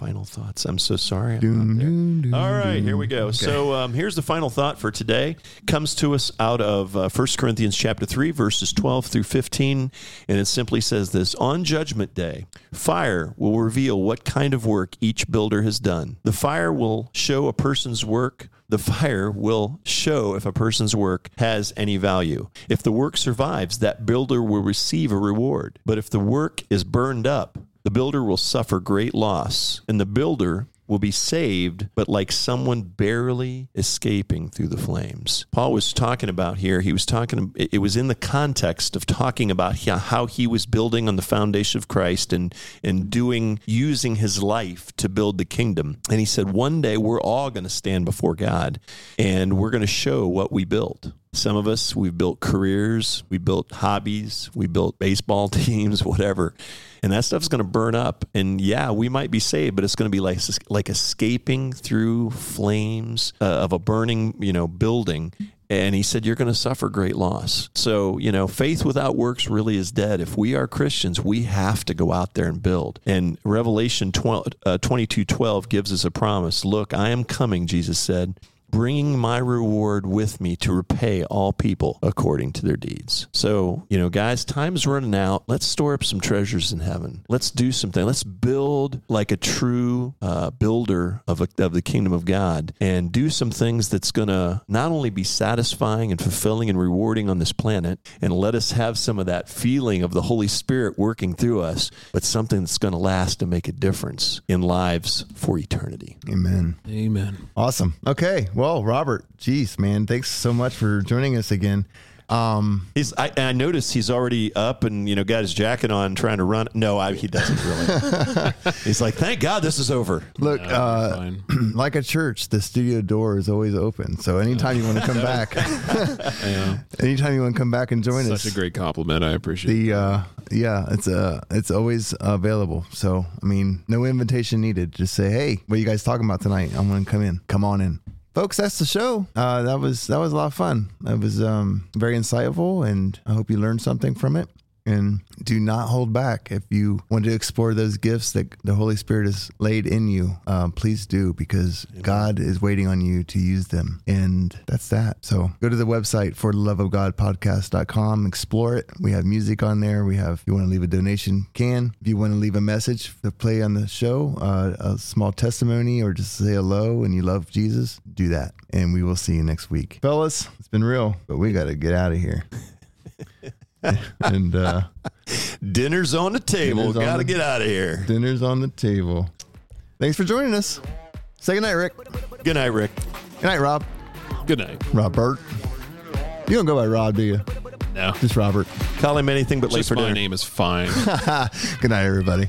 Final thoughts. I'm so sorry. I'm not there. All right, here we go. So um, here's the final thought for today. Comes to us out of uh, 1 Corinthians chapter 3, verses 12 through 15. And it simply says this On judgment day, fire will reveal what kind of work each builder has done. The fire will show a person's work the fire will show if a person's work has any value. If the work survives, that builder will receive a reward. But if the work is burned up, the builder will suffer great loss, and the builder will be saved, but like someone barely escaping through the flames. Paul was talking about here, he was talking, it was in the context of talking about how he was building on the foundation of Christ and, and doing, using his life to build the kingdom. And he said, one day we're all going to stand before God and we're going to show what we built. Some of us, we've built careers, we built hobbies, we built baseball teams, whatever. And that stuff's going to burn up. And yeah, we might be saved, but it's going to be like like escaping through flames uh, of a burning, you know, building. And he said, You're going to suffer great loss. So, you know, faith without works really is dead. If we are Christians, we have to go out there and build. And Revelation 12, uh, 22 12 gives us a promise Look, I am coming, Jesus said bringing my reward with me to repay all people according to their deeds. So, you know, guys, time's running out. Let's store up some treasures in heaven. Let's do something. Let's build like a true uh, builder of, a, of the kingdom of God and do some things that's going to not only be satisfying and fulfilling and rewarding on this planet and let us have some of that feeling of the Holy Spirit working through us, but something that's going to last and make a difference in lives for eternity. Amen. Amen. Awesome. Okay. Well, Robert, geez, man, thanks so much for joining us again. Um, he's. I, I noticed he's already up and you know got his jacket on, trying to run. No, I, he doesn't really. he's like, thank God this is over. Look, no, uh, like a church, the studio door is always open. So anytime you want to come back, anytime you want to come back and join Such us, such a great compliment. I appreciate the. Uh, yeah, it's uh, it's always available. So I mean, no invitation needed. Just say, hey, what are you guys talking about tonight? I'm going to come in. Come on in folks that's the show. Uh, that was that was a lot of fun. It was um, very insightful and i hope you learned something from it and do not hold back. If you want to explore those gifts that the Holy Spirit has laid in you, um, please do because Amen. God is waiting on you to use them. And that's that. So go to the website for the love of God podcast.com, explore it. We have music on there. We have, if you want to leave a donation, can. If you want to leave a message to play on the show, uh, a small testimony or just say hello and you love Jesus, do that. And we will see you next week. Fellas, it's been real, but we got to get out of here. and uh, dinner's on the table. Got to get out of here. Dinner's on the table. Thanks for joining us. Say good night, Rick. Good night, Rick. Good night, Rob. Good night, Robert. You don't go by Rob, do you? No, just Robert. Call him anything but Just late for my dinner. name is fine. good night, everybody.